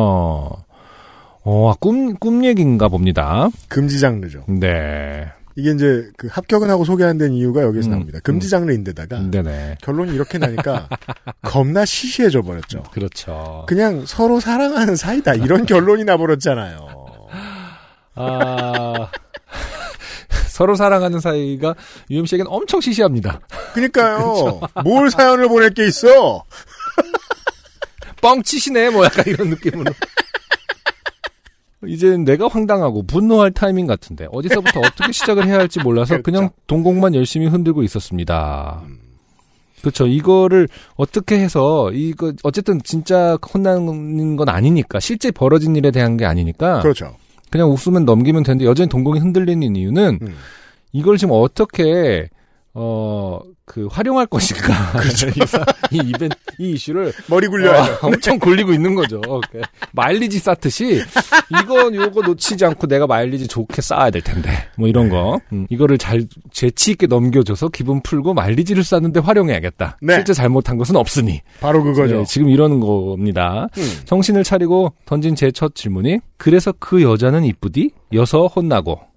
어, 아, 꿈, 꿈 얘기인가 봅니다. 금지 장르죠. 네. 이게 이제 그 합격은 하고 소개 안된 이유가 여기서 음, 나옵니다. 금지 장르인데다가 네네. 결론이 이렇게 나니까 겁나 시시해져 버렸죠. 그렇죠. 그냥 서로 사랑하는 사이다 이런 결론이 나버렸잖아요. 아, 서로 사랑하는 사이가 UMC에겐 엄청 시시합니다. 그니까요. 뭘 사연을 보낼 게 있어? 뻥치시네, 뭐 약간 이런 느낌으로. 이제는 내가 황당하고 분노할 타이밍 같은데 어디서부터 어떻게 시작을 해야 할지 몰라서 그냥 그렇죠. 동공만 열심히 흔들고 있었습니다. 그렇죠. 이거를 어떻게 해서 이거 어쨌든 진짜 혼나는 건 아니니까 실제 벌어진 일에 대한 게 아니니까 그렇죠. 그냥 웃으면 넘기면 되는데 여전히 동공이 흔들리는 이유는 음. 이걸 지금 어떻게 어 그 활용할 것인가 이, 사- 이 이벤트 이 이슈를 머리 굴려야죠. 어, 엄청 굴리고 있는 거죠. 그 마일리지 쌓듯이 이건 요거 놓치지 않고 내가 마일리지 좋게 쌓아야 될 텐데 뭐 이런 거 음, 이거를 잘 재치 있게 넘겨줘서 기분 풀고 마일리지를 쌓는데 활용해야겠다. 네. 실제 잘못한 것은 없으니 바로 그거죠. 네, 지금 이러는 겁니다. 음. 정신을 차리고 던진 제 첫 질문이 그래서 그 여자는 이쁘디? 여서 혼나고 음.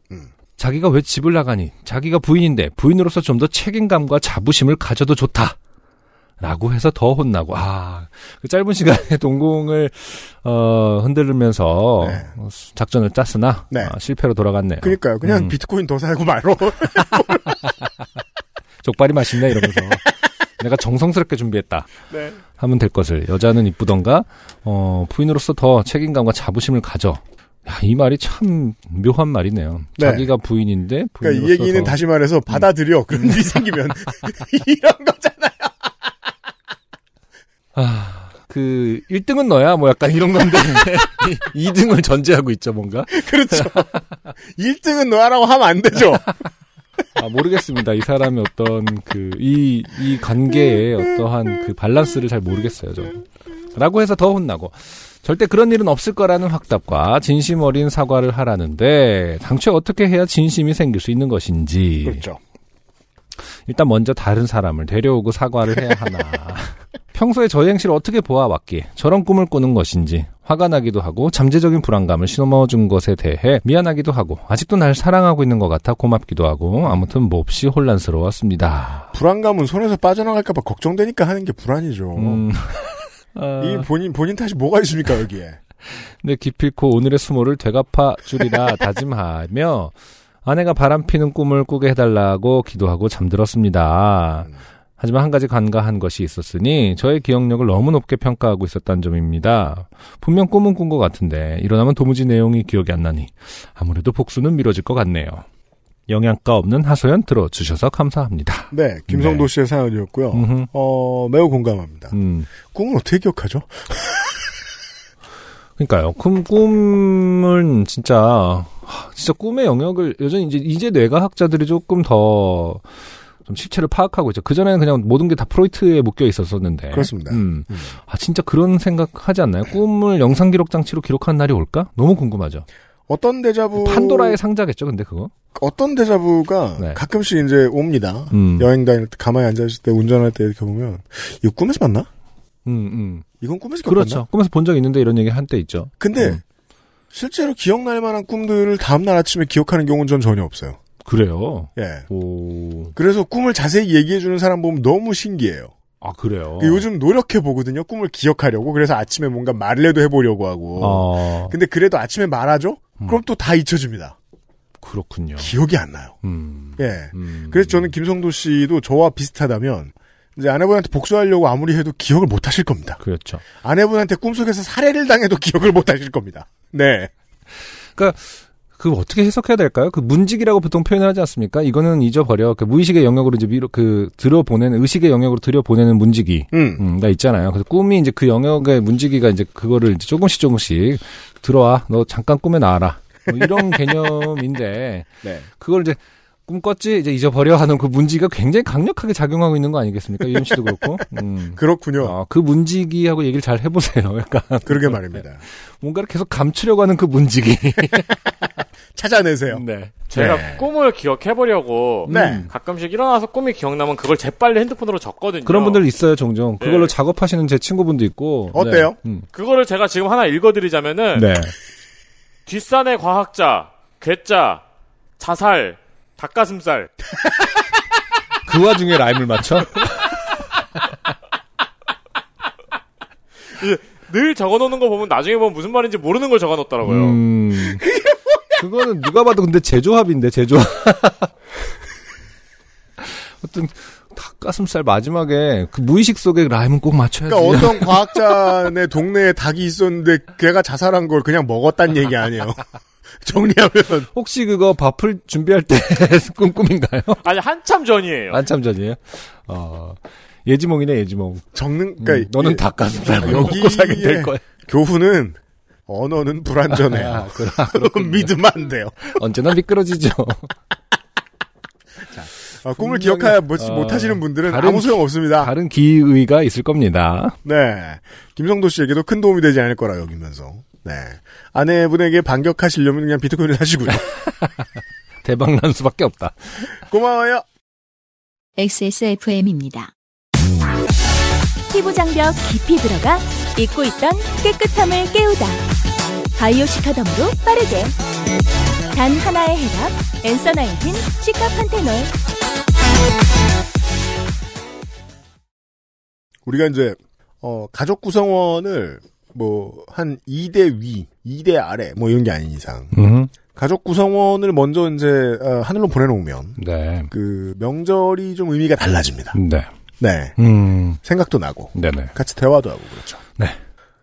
자기가 왜 집을 나가니? 자기가 부인인데 부인으로서 좀 더 책임감과 자부심을 가져도 좋다. 라고 해서 더 혼나고 아, 그 짧은 시간에 동공을 어, 흔들면서 네. 어, 작전을 짰으나 네. 아, 실패로 돌아갔네요. 그러니까요. 그냥 음. 비트코인 더 살고 말어. 족발이 맛있네 이러면서 내가 정성스럽게 준비했다. 네. 하면 될 것을 여자는 이쁘던가 어, 부인으로서 더 책임감과 자부심을 가져. 야, 이 말이 참 묘한 말이네요. 네. 자기가 부인인데 그러니까 이 얘기는 더- 다시 말해서 받아들여. 그런 일이 생기면 이런 거잖아. 아, 그 1등은 너야 뭐 약간 이런 건데 2등을 전제하고 있죠 뭔가. 그렇죠. 1등은 너야라고 하면 안 되죠. 아, 모르겠습니다. 이 사람의 어떤 그 이 이 관계의 어떠한 그 밸런스를 잘 모르겠어요, 저. 라고 해서 더 혼나고 절대 그런 일은 없을 거라는 확답과 진심 어린 사과를 하라는데 당초에 어떻게 해야 진심이 생길 수 있는 것인지 그렇죠. 일단 먼저 다른 사람을 데려오고 사과를 해야 하나. 평소에 저의 행실을 어떻게 보아왔기에 저런 꿈을 꾸는 것인지 화가 나기도 하고 잠재적인 불안감을 심어준 것에 대해 미안하기도 하고 아직도 날 사랑하고 있는 것 같아 고맙기도 하고 아무튼 몹시 혼란스러웠습니다. 불안감은 손에서 빠져나갈까봐 걱정되니까 하는 게 불안이죠. 음, 아, 이 본인 본인 탓이 뭐가 있습니까 여기에? 네, 기필코 오늘의 수모를 되갚아 주리라 다짐하며 아내가 바람피는 꿈을 꾸게 해달라고 기도하고 잠들었습니다. 하지만 한 가지 간과한 것이 있었으니 저의 기억력을 너무 높게 평가하고 있었다는 점입니다. 분명 꿈은 꾼 것 같은데 일어나면 도무지 내용이 기억이 안 나니 아무래도 복수는 미뤄질 것 같네요. 영양가 없는 하소연 들어주셔서 감사합니다. 네, 김성도 씨의 사연이었고요. 음흠. 어 매우 공감합니다. 음. 꿈은 어떻게 기억하죠? 그러니까요. 꿈, 꿈은 진짜, 하, 진짜 꿈의 영역을 여전히 이제, 이제 뇌과학자들이 조금 더, 좀 실체를 파악하고 있죠. 그전에는 그냥 모든 게 다 프로이트에 묶여 있었었는데. 그렇습니다. 음. 음. 아, 진짜 그런 생각 하지 않나요? 꿈을 영상 기록 장치로 기록하는 날이 올까? 너무 궁금하죠. 어떤 데자부 판도라의 상자겠죠, 근데 그거? 어떤 데자부가 네. 가끔씩 이제 옵니다. 음. 여행 다닐 때 가만히 앉아 있을 때 운전할 때 이렇게 보면 이거 꿈에서 봤나? 음, 음. 이건 꿈에서? 그렇죠. 꿈에서 본 적 있는데 이런 얘기 한때 있죠. 근데 음. 실제로 기억날 만한 꿈들을 다음 날 아침에 기억하는 경우는 전 전혀 없어요. 그래요. 예. 오. 그래서 꿈을 자세히 얘기해 주는 사람 보면 너무 신기해요. 아, 그래요. 요즘 노력해 보거든요. 꿈을 기억하려고. 그래서 아침에 뭔가 말을 해도 해보려고 하고. 어, 근데 그래도 아침에 말하죠? 음. 그럼 또 다 잊혀집니다. 그렇군요. 기억이 안 나요. 음. 예. 음. 그래서 저는 김성도 씨도 저와 비슷하다면 이제 아내분한테 복수하려고 아무리 해도 기억을 못 하실 겁니다. 그렇죠. 아내분한테 꿈속에서 살해를 당해도 기억을 못 하실 겁니다. 네. 그 어떻게 해석해야 될까요? 그 문직이라고 보통 표현을 하지 않습니까? 이거는 잊어버려. 그 무의식의 영역으로 이제 미로 그 들어보내는 의식의 영역으로 들여보내는 문직이 음. 음, 가 있잖아요. 그래서 꿈이 이제 그 영역의 문지기가 이제 그거를 이제 조금씩 조금씩 들어와. 너 잠깐 꿈에 나와라. 뭐 이런 개념인데 네. 그걸 이제 꿈 꿨지 이제 잊어버려 하는 그 문지가 굉장히 강력하게 작용하고 있는 거 아니겠습니까? 유엠 씨도 그렇고. 음. 그렇군요. 어, 그 문지기하고 얘기를 잘 해보세요. 약간 그러게 말입니다. 뭔가를 계속 감추려고 하는 그 문지기. 찾아내세요. 네. 제가 네. 꿈을 기억해보려고 네. 가끔씩 일어나서 꿈이 기억나면 그걸 재빨리 핸드폰으로 적거든요. 그런 분들 있어요, 종종. 그걸로 네. 작업하시는 제 친구분도 있고. 어때요? 네. 음. 그거를 제가 지금 하나 읽어드리자면은 네. 뒷산의 과학자, 괴짜, 자살, 닭가슴살. 그 와중에 라임을 맞춰? 늘 적어놓는 거 보면 나중에 보면 무슨 말인지 모르는 걸 적어놓더라고요. 음. 그거는 누가 봐도 근데 제조합인데 제조합. 어떤 닭가슴살 마지막에 그 무의식 속에 라임은 꼭 맞춰야지. 그러니까 어떤 과학자네 동네에 닭이 있었는데 걔가 자살한 걸 그냥 먹었단 얘기 아니에요. 정리하면 혹시 그거 밥을 준비할 때 꿈꿈인가요? 아니 한참 전이에요. 한참 전이에요. 어. 예지몽이네 예지몽. 적는 음, 그러니까 너는 이- 닭가슴살 먹고 살게 될 거야. 교훈은 언어는 불완전해요. 아, 그렇- 믿으면 안 돼요. 언제나 미끄러지죠. 아, 꿈을 분명히, 기억하야 못, 어, 못하시는 분들은 다른 아무 소용 없습니다. 다른 기의가 있을 겁니다. 네. 김성도 씨에게도 큰 도움이 되지 않을 거라 여기면서. 네. 아내분에게 반격하시려면 그냥 비트코인을 사시고요. 대박 난 수밖에 없다. 고마워요. XSFM입니다. 피부 장벽 깊이 들어가 잊고 있던 깨끗함을 깨우다. 바이오 시카덤으로 빠르게. 단 하나의 해답. 엔서 나인틴 시카판테놀. 우리가 이제 어, 가족 구성원을 뭐 한 2대 위, 2대 아래 뭐 이런 게 아닌 이상 음. 가족 구성원을 먼저 이제 어, 하늘로 보내놓으면 네. 그 명절이 좀 의미가 달라집니다. 네. 네. 음. 생각도 나고 네네. 같이 대화도 하고 그렇죠. 네.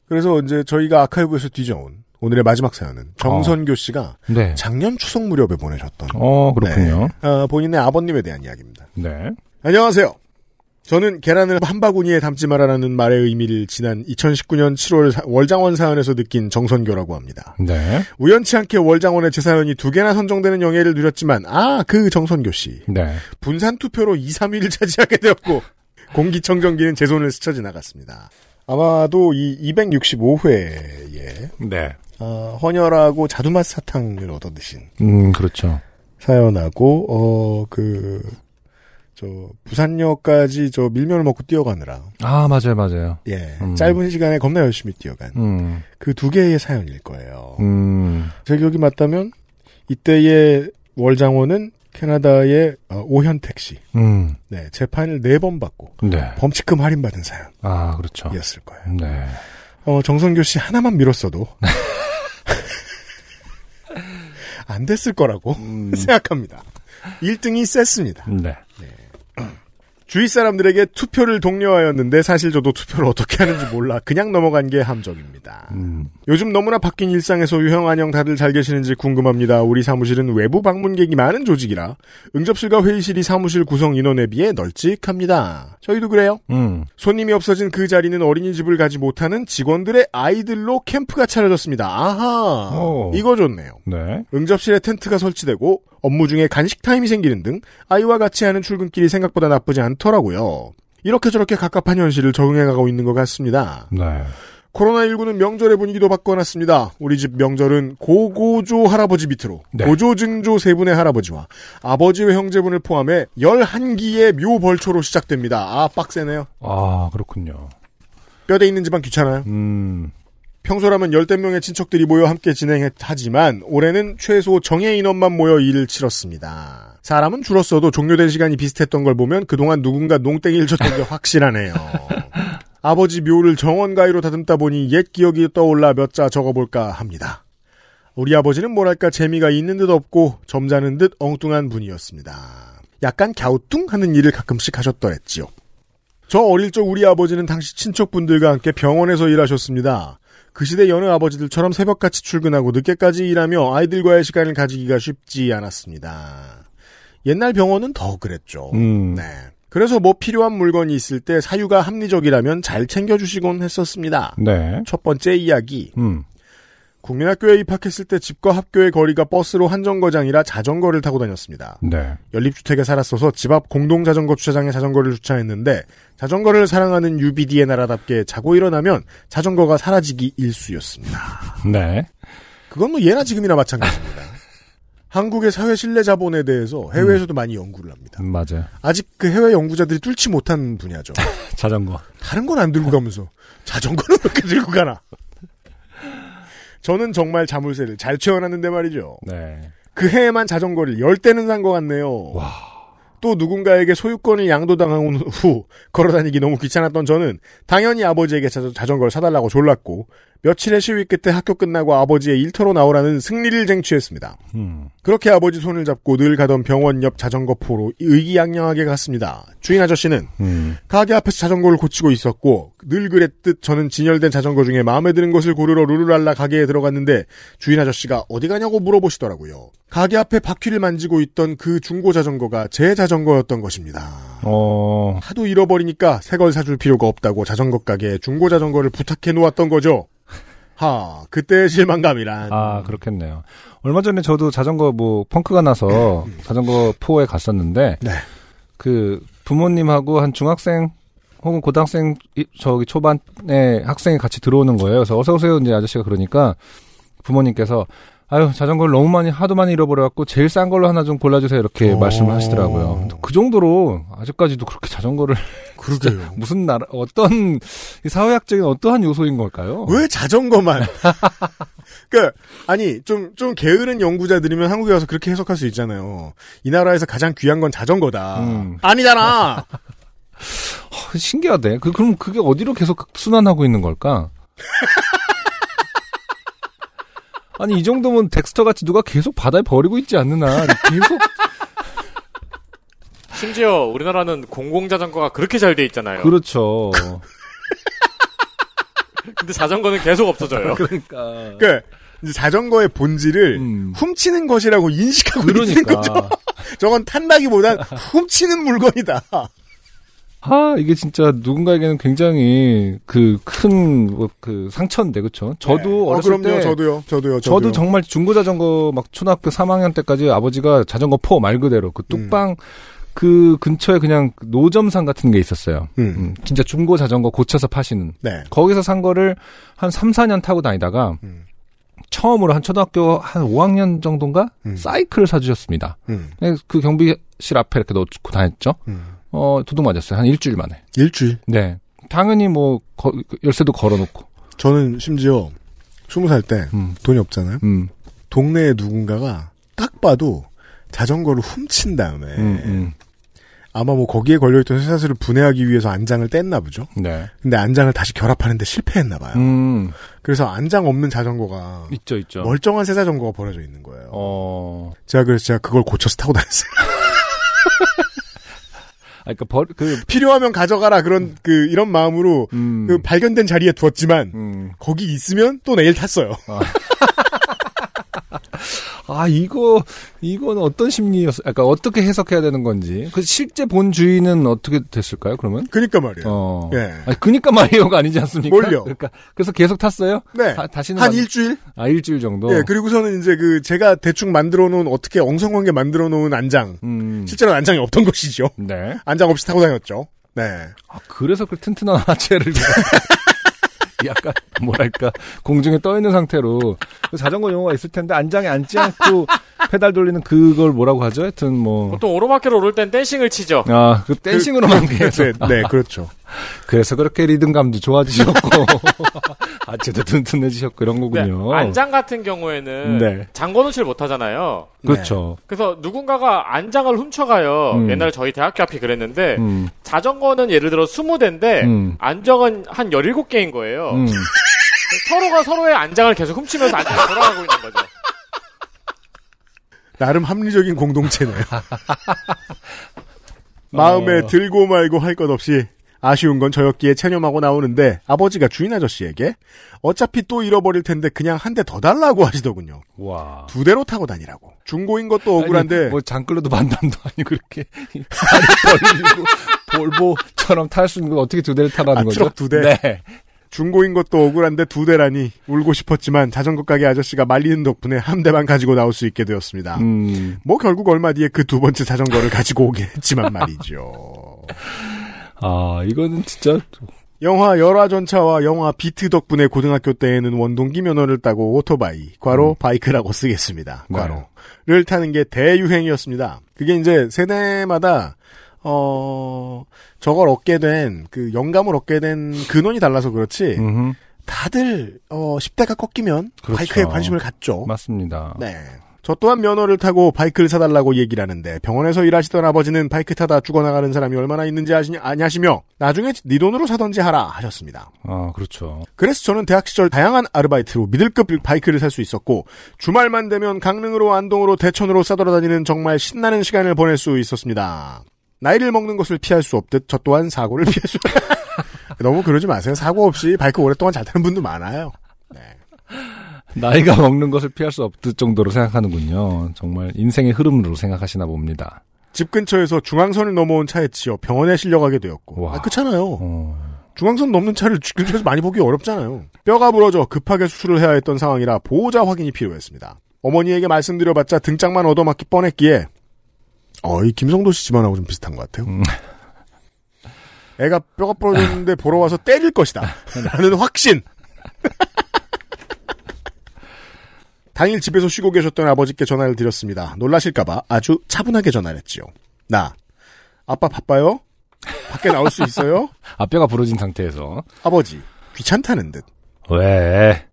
그래서 이제 저희가 아카이브에서 뒤져온 오늘의 마지막 사연은 정선교 씨가 네. 작년 추석 무렵에 보내셨던 어, 그렇군요. 네. 어, 본인의 아버님에 대한 이야기입니다. 네. 안녕하세요. 저는 계란을 한 바구니에 담지 마라라는 말의 의미를 지난 2019년 7월 사- 월장원 사연에서 느낀 정선교라고 합니다. 네. 우연치 않게 월장원의 제 사연이 두 개나 선정되는 영예를 누렸지만 아 그 정선교 씨 네. 분산 투표로 2, 3위를 차지하게 되었고 공기청정기는 제 손을 스쳐 지나갔습니다. 아마도 이 265회에 네. 어, 헌혈하고 자두맛 사탕을 얻어 드신 음, 그렇죠. 사연하고 어그 저 부산역까지 저 밀면을 먹고 뛰어가느라 아, 맞아요, 맞아요. 예 음. 짧은 시간에 겁나 열심히 뛰어간 음. 그두 개의 사연일 거예요. 음. 제 기억이 맞다면 이때의 월장원은 캐나다의 어, 오현택 씨 음. 네, 재판을 네 번 받고 네. 범칙금 할인받은 사연이었을 아, 그렇죠. 거예요. 네. 어, 정선교 씨 하나만 밀었어도 안 됐을 거라고 음. 생각합니다. 1등이 셌습니다. 네. 주위 사람들에게 투표를 독려하였는데 사실 저도 투표를 어떻게 하는지 몰라 그냥 넘어간 게 함정입니다. 음. 요즘 너무나 바뀐 일상에서 유형 안녕 다들 잘 계시는지 궁금합니다. 우리 사무실은 외부 방문객이 많은 조직이라 응접실과 회의실이 사무실 구성 인원에 비해 널찍합니다. 저희도 그래요. 음. 손님이 없어진 그 자리는 어린이집을 가지 못하는 직원들의 아이들로 캠프가 차려졌습니다. 아하, 오. 이거 좋네요. 네. 응접실에 텐트가 설치되고 업무 중에 간식 타임이 생기는 등 아이와 같이 하는 출근길이 생각보다 나쁘지 않더라고요. 이렇게 저렇게 갑갑한 현실을 적응해가고 있는 것 같습니다. 네. 코로나19는 명절의 분위기도 바꿔놨습니다. 우리 집 명절은 고고조 할아버지 밑으로 네. 고조 증조 세 분의 할아버지와 아버지의 형제분을 포함해 11기의 묘벌초로 시작됩니다. 아 빡세네요. 아, 그렇군요. 뼈대 있는 집안 귀찮아요. 음. 평소라면 열댓 명의 친척들이 모여 함께 진행하지만 올해는 최소 정예 인원만 모여 일을 치렀습니다. 사람은 줄었어도 종료된 시간이 비슷했던 걸 보면 그동안 누군가 농땡이를 쳤던 게 확실하네요. 아버지 묘를 정원 가위로 다듬다 보니 옛 기억이 떠올라 몇 자 적어볼까 합니다. 우리 아버지는 뭐랄까 재미가 있는 듯 없고 점잖은 듯 엉뚱한 분이었습니다. 약간 갸우뚱하는 일을 가끔씩 하셨더랬지요. 저 어릴 적 우리 아버지는 당시 친척분들과 함께 병원에서 일하셨습니다. 그 시대 여느 아버지들처럼 새벽같이 출근하고 늦게까지 일하며 아이들과의 시간을 가지기가 쉽지 않았습니다. 옛날 병원은 더 그랬죠. 음. 네. 그래서 뭐 필요한 물건이 있을 때 사유가 합리적이라면 잘 챙겨주시곤 했었습니다. 네. 첫 번째 이야기. 음. 국민학교에 입학했을 때 집과 학교의 거리가 버스로 한 정거장이라 자전거를 타고 다녔습니다. 네. 연립주택에 살았어서 집 앞 공동 자전거 주차장에 자전거를 주차했는데 자전거를 사랑하는 UBD의 나라답게 자고 일어나면 자전거가 사라지기 일쑤였습니다. 네. 그건 뭐 예나 지금이나 마찬가지입니다. 한국의 사회 신뢰 자본에 대해서 해외에서도 많이 연구를 합니다. 음, 맞아요. 아직 그 해외 연구자들이 뚫지 못한 분야죠. 자전거. 다른 건 안 들고 가면서 자전거는 왜 이렇게 들고 가나? 저는 정말 자물쇠를 잘 채워놨는데 말이죠. 네. 그 해에만 자전거를 열 대는 산 것 같네요. 또 누군가에게 소유권을 양도당한 후 걸어다니기 너무 귀찮았던 저는 당연히 아버지에게 자, 자전거를 사달라고 졸랐고 며칠의 시위 끝에 학교 끝나고 아버지의 일터로 나오라는 승리를 쟁취했습니다. 음. 그렇게 아버지 손을 잡고 늘 가던 병원 옆 자전거 포로 의기양양하게 갔습니다. 주인 아저씨는 음. 가게 앞에서 자전거를 고치고 있었고 늘 그랬듯 저는 진열된 자전거 중에 마음에 드는 것을 고르러 루루랄라 가게에 들어갔는데 주인 아저씨가 어디 가냐고 물어보시더라고요. 가게 앞에 바퀴를 만지고 있던 그 중고 자전거가 제 자전거였던 것입니다. 어. 하도 잃어버리니까 새 걸 사줄 필요가 없다고 자전거 가게에 중고 자전거를 부탁해 놓았던 거죠. 하, 그때의 실망감이란. 아, 그렇겠네요. 얼마 전에 저도 자전거 뭐 펑크가 나서 자전거 포에 갔었는데 네. 그 부모님하고 한 중학생 혹은 고등학생 이- 저기 초반에 학생이 같이 들어오는 거예요. 그래서 어서 오세요 이제 아저씨가 그러니까 부모님께서 아유 자전거를 너무 많이 하도 많이 잃어버려갖고 제일 싼 걸로 하나 좀 골라주세요 이렇게 어. 말씀을 하시더라고요. 그 정도로 아직까지도 그렇게 자전거를 그러게요. 무슨 나라 어떤 이 사회학적인 어떠한 요소인 걸까요? 왜 자전거만? 그 아니 좀좀 게으른 연구자들이면 한국에 와서 그렇게 해석할 수 있잖아요. 이 나라에서 가장 귀한 건 자전거다. 음. 아니잖아. 어, 신기하대. 그 그럼 그게 어디로 계속 순환하고 있는 걸까? 아니 이 정도면 덱스터 같이 누가 계속 바다에 버리고 있지 않느나 계속 심지어 우리나라는 공공 자전거가 그렇게 잘 돼 있잖아요. 그렇죠. 근데 자전거는 계속 없어져요. 그러니까 그 이제 자전거의 본질을 음. 훔치는 것이라고 인식하고 있는 거죠. 그러니까 저건 탄다기보단 훔치는 물건이다. 아 이게 진짜 누군가에게는 굉장히 그 큰그 상처인데 그렇죠. 저도 네. 어, 어렸을 그럼요. 때 저도요. 저도요. 저도 저도요. 정말 중고 자전거 막 초등학교 3학년 때까지 아버지가 자전거 포 말 그대로 그 뚝방 그 근처에 그냥 노점상 같은 게 있었어요. 음. 음, 진짜 중고 자전거 고쳐서 파시는. 네. 거기서 산 거를 한 3, 4년 타고 다니다가 음. 처음으로 한 초등학교 한 5학년 정도인가 음. 사이클을 사주셨습니다. 음. 그 경비실 앞에 이렇게 놓고 다녔죠. 음. 어 도둑 맞았어요. 한 일주일 만에. 일주일. 네. 당연히 뭐 거- 열쇠도 걸어놓고. 저는 심지어 스무 살 때 음, 돈이 없잖아요. 음, 동네에 누군가가 딱 봐도 자전거를 훔친 다음에 음, 음. 아마 뭐 거기에 걸려있던 쇠사슬을 분해하기 위해서 안장을 뗐나 보죠. 네. 근데 안장을 다시 결합하는데 실패했나 봐요. 음, 그래서 안장 없는 자전거가 있죠, 있죠. 멀쩡한 새 자전거가 버려져 있는 거예요. 어, 제가 그래서 제가 그걸 고쳐서 타고 다녔어요. 아, 그니까, 벌, 그, 필요하면 가져가라 그런 그 이런 마음으로 음, 그 발견된 자리에 두었지만 음. 거기 있으면 또 내일 탔어요. 아, 이거, 이건 어떤 심리였어? 약간 어떻게 해석해야 되는 건지. 그 실제 본 주인은 어떻게 됐을까요, 그러면? 그러니까 말이에요. 어. 예. 아니, 그니까 말이요가 아니지 않습니까? 뭘요? 그러니까, 그래서 계속 탔어요? 네. 다, 다시는. 한 만- 일주일? 아, 일주일 정도? 예, 그리고서는 이제 그 제가 대충 만들어 놓은 어떻게 엉성하게 만들어 놓은 안장. 음. 실제로는 안장이 없던 것이죠. 네. 안장 없이 타고 다녔죠. 네. 아, 그래서 그 튼튼한 하체를 약간 뭐랄까 공중에 떠 있는 상태로 그 자전거 용어가 있을 텐데 안장에 앉지 않고 페달 돌리는 그걸 뭐라고 하죠? 하여튼 뭐 보통 오르막길을 오를 땐 댄싱을 치죠. 아, 그 댄싱으로만 계속. 네, 네, 그렇죠. 그래서 그렇게 리듬감도 좋아지셨고, 하체도 튼튼해지셨고, 이런 근데 거군요. 안장 같은 경우에는 네. 장거노치를 못 하잖아요. 그렇죠. 그래서 누군가가 안장을 훔쳐가요. 음. 옛날에 저희 대학교 앞이 그랬는데 음, 자전거는 예를 들어 20대인데 음. 안정은 한 17개인 거예요. 음. 서로가 서로의 안장을 계속 훔치면서 안장이 돌아가고 있는 거죠. 나름 합리적인 공동체네요. 마음에 어. 들고 말고 할 것 없이 아쉬운 건 저였기에 체념하고 나오는데 아버지가 주인 아저씨에게 어차피 또 잃어버릴 텐데 그냥 한 대 더 달라고 하시더군요. 와. 두 대로 타고 다니라고. 중고인 것도 억울한데 아니, 뭐 장글로도 반담도 아니고 그렇게 벌리고 볼보처럼 탈 수 있는 걸 어떻게 두 대를 타라는 아, 거죠? 트럭 두 대? 네. 중고인 것도 억울한데 두 대라니 울고 싶었지만 자전거 가게 아저씨가 말리는 덕분에 한 대만 가지고 나올 수 있게 되었습니다. 음. 뭐 결국 얼마 뒤에 그 두 번째 자전거를 가지고 오긴 했지만 말이죠. 아, 이거는 진짜 영화 열화전차와 영화 비트 덕분에 고등학교 때에는 원동기 면허를 따고 오토바이, 괄호 바이크라고 쓰겠습니다. 네. 괄호를 타는 게 대유행이었습니다. 그게 이제 세대마다 어 저걸 얻게 된 그 영감을 얻게 된 근원이 달라서 그렇지 음흠. 다들 어 10대가 꺾이면 그렇죠. 바이크에 관심을 갖죠. 맞습니다. 네. 저 또한 면허를 따고 바이크를 사달라고 얘기를 하는데 병원에서 일하시던 아버지는 바이크 타다 죽어나가는 사람이 얼마나 있는지 아시, 아냐시며 나중에 네 돈으로 사던지 하라 하셨습니다. 아, 그렇죠. 그래서 저는 대학 시절 다양한 아르바이트로 미들급 바이크를 살 수 있었고 주말만 되면 강릉으로 안동으로 대천으로 싸돌아다니는 정말 신나는 시간을 보낼 수 있었습니다. 나이를 먹는 것을 피할 수 없듯 저 또한 사고를 피할 수 너무 그러지 마세요. 사고 없이 바이크 오랫동안 잘 타는 분도 많아요. 네. 나이가 먹는 것을 피할 수 없을 정도로 생각하는군요. 정말 인생의 흐름으로 생각하시나 봅니다. 집 근처에서 중앙선을 넘어온 차에 치여 병원에 실려가게 되었고 와. 아, 그렇잖아요. 어. 중앙선 넘는 차를 집 근처에서 많이 보기 어렵잖아요. 뼈가 부러져 급하게 수술을 해야 했던 상황이라 보호자 확인이 필요했습니다. 어머니에게 말씀드려봤자 등짝만 얻어맞기 뻔했기에 어, 이 김성도 씨 집안하고 좀 비슷한 것 같아요. 음. 애가 뼈가 부러졌는데 보러 와서 때릴 것이다. 라는 확신. 당일 집에서 쉬고 계셨던 아버지께 전화를 드렸습니다. 놀라실까봐 아주 차분하게 전화를 했지요. 나, 아빠 바빠요? 밖에 나올 수 있어요? 아, 뼈가 부러진 상태에서. 아버지, 귀찮다는 듯. 왜?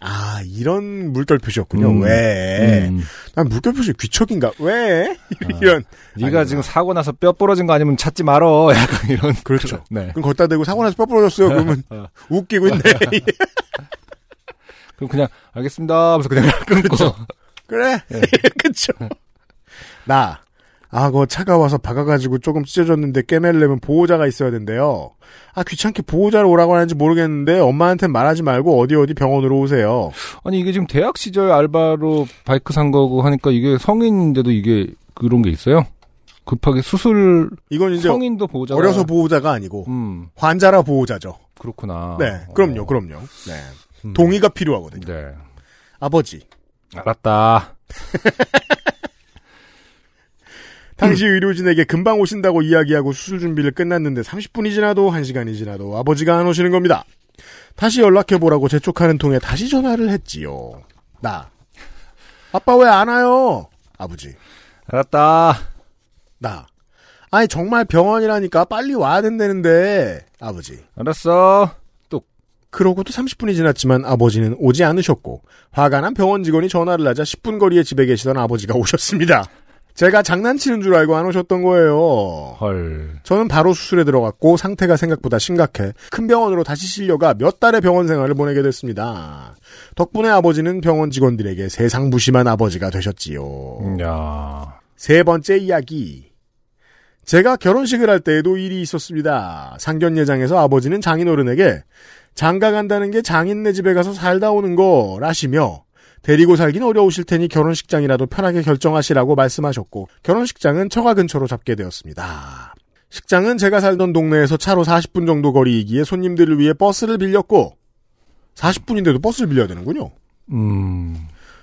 아, 이런 물결 표시였군요. 음. 왜? 음. 난 물결 표시 귀척인가? 왜? 이런. 네가 아니구나. 지금 사고 나서 뼈 부러진 거 아니면 찾지 말어. 약간 이런. 그렇죠. 네. 그럼 걷다 대고 사고 나서 뼈 부러졌어요. 그러면 어. 웃기고 있네. 그럼 그냥 알겠습니다. 하면서 그냥 끊고. 그래. 네. 그쵸. 나, 아, 그거 차가 와서 박아가지고 조금 찢어졌는데 꿰매려면 보호자가 있어야 된대요. 아, 귀찮게 보호자를 오라고 하는지 모르겠는데 엄마한테 말하지 말고 어디 어디 병원으로 오세요. 아니 이게 지금 대학 시절 알바로 바이크 산 거고 하니까 이게 성인인데도 이게 그런 게 있어요? 급하게 수술 이건 이제 성인도 보호자 어려서 보호자가 아니고 음 환자라 보호자죠. 그렇구나. 네, 그럼요, 어. 그럼요. 네. 음. 동의가 필요하거든요. 네. 아버지, 알았다. 당시 의료진에게 금방 오신다고 이야기하고 수술 준비를 끝났는데 30분이 지나도 1시간이 지나도 아버지가 안 오시는 겁니다. 다시 연락해보라고 재촉하는 통에 다시 전화를 했지요. 나. 아빠 왜 안 와요? 아버지. 알았다. 나. 아니 정말 병원이라니까 빨리 와야 된다는데. 아버지. 알았어. 그러고도 30분이 지났지만 아버지는 오지 않으셨고 화가 난 병원 직원이 전화를 하자 10분 거리에 집에 계시던 아버지가 오셨습니다. 제가 장난치는 줄 알고 안 오셨던 거예요. 헐. 저는 바로 수술에 들어갔고 상태가 생각보다 심각해 큰 병원으로 다시 실려가 몇 달의 병원 생활을 보내게 됐습니다. 덕분에 아버지는 병원 직원들에게 세상 무심한 아버지가 되셨지요. 야. 세 번째 이야기. 제가 결혼식을 할 때에도 일이 있었습니다. 상견례장에서 아버지는 장인어른에게 장가 간다는 게 장인네 집에 가서 살다 오는 거라시며 데리고 살긴 어려우실 테니 결혼식장이라도 편하게 결정하시라고 말씀하셨고 결혼식장은 처가 근처로 잡게 되었습니다. 식장은 제가 살던 동네에서 차로 40분 정도 거리이기에 손님들을 위해 버스를 빌렸고 40분인데도 버스를 빌려야 되는군요. 음.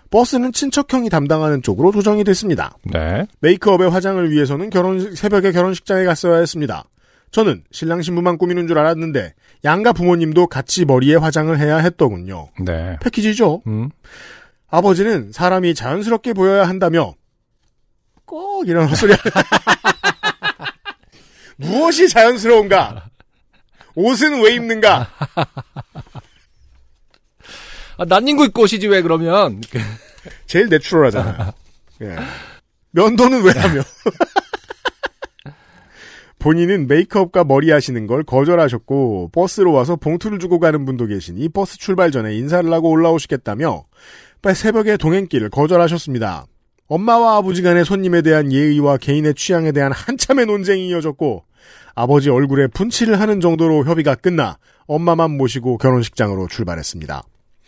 버스는 친척형이 담당하는 쪽으로 조정이 됐습니다. 네. 메이크업의 화장을 위해서는 결혼 새벽에 결혼식장에 갔어야 했습니다. 저는 신랑 신부만 꾸미는 줄 알았는데 양가 부모님도 같이 머리에 화장을 해야 했더군요. 네. 패키지죠. 음. 아버지는 사람이 자연스럽게 보여야 한다며 꼭 이런 헛소리 무엇이 자연스러운가? 옷은 왜 입는가? 아, 난닝구 입고 오시지 왜 그러면? 제일 내추럴하잖아요. 예. 면도는 왜 하며? 본인은 메이크업과 머리 하시는 걸 거절하셨고 버스로 와서 봉투를 주고 가는 분도 계시니 버스 출발 전에 인사를 하고 올라오시겠다며 새벽에 동행길을 거절하셨습니다. 엄마와 아버지 간의 손님에 대한 예의와 개인의 취향에 대한 한참의 논쟁이 이어졌고 아버지 얼굴에 분칠을 하는 정도로 협의가 끝나 엄마만 모시고 결혼식장으로 출발했습니다.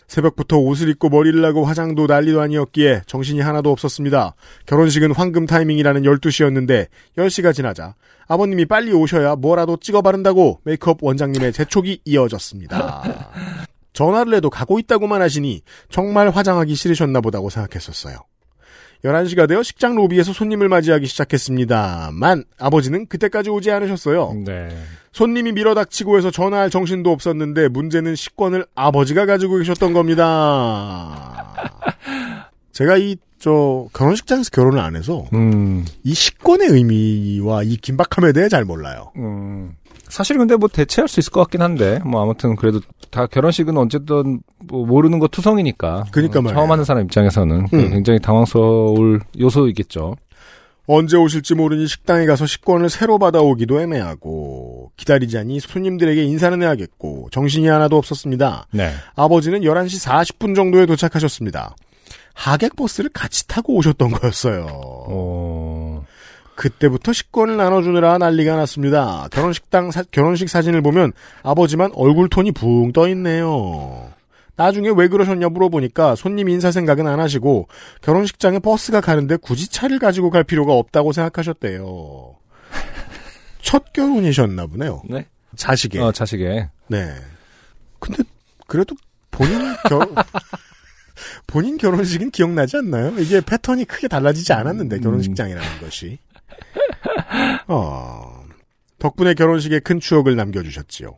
새벽부터 옷을 입고 머리를 하고 화장도 난리도 아니었기에 정신이 하나도 없었습니다. 결혼식은 황금 타이밍이라는 12시였는데 10시가 지나자 아버님이 빨리 오셔야 뭐라도 찍어 바른다고 메이크업 원장님의 재촉이 이어졌습니다. 전화를 해도 가고 있다고만 하시니 정말 화장하기 싫으셨나 보다고 생각했었어요. 11시가 되어 식장 로비에서 손님을 맞이하기 시작했습니다만 아버지는 그때까지 오지 않으셨어요. 네. 손님이 밀어닥치고 해서 전화할 정신도 없었는데 문제는 식권을 아버지가 가지고 계셨던 겁니다. 제가 이 저 결혼식장에서 결혼을 안 해서 음. 이 식권의 의미와 이 긴박함에 대해 잘 몰라요. 음. 사실 근데 뭐 대체할 수 있을 것 같긴 한데 뭐 아무튼 그래도 다 결혼식은 어쨌든 뭐 모르는 거 투성이니까 그러니까 어, 말이에요. 처음 하는 사람 입장에서는 음. 굉장히 당황스러울 요소이겠죠. 언제 오실지 모르니 식당에 가서 식권을 새로 받아오기도 애매하고 기다리자니 손님들에게 인사는 해야겠고 정신이 하나도 없었습니다. 네. 아버지는 11시 40분 정도에 도착하셨습니다. 하객 버스를 같이 타고 오셨던 거였어요. 어. 그때부터 식권을 나눠주느라 난리가 났습니다. 결혼식당 사- 결혼식 사진을 보면 아버지만 얼굴 톤이 붕 떠 있네요. 나중에 왜 그러셨냐 물어보니까 손님 인사 생각은 안 하시고 결혼식장에 버스가 가는데 굳이 차를 가지고 갈 필요가 없다고 생각하셨대요. 첫 결혼이셨나 보네요. 네. 자식의. 어, 자식의. 네. 근데 그래도 본인 결 본인 결혼식은 기억나지 않나요? 이게 패턴이 크게 달라지지 않았는데 음. 결혼식장이라는 것이. 어, 덕분에 결혼식에 큰 추억을 남겨주셨지요.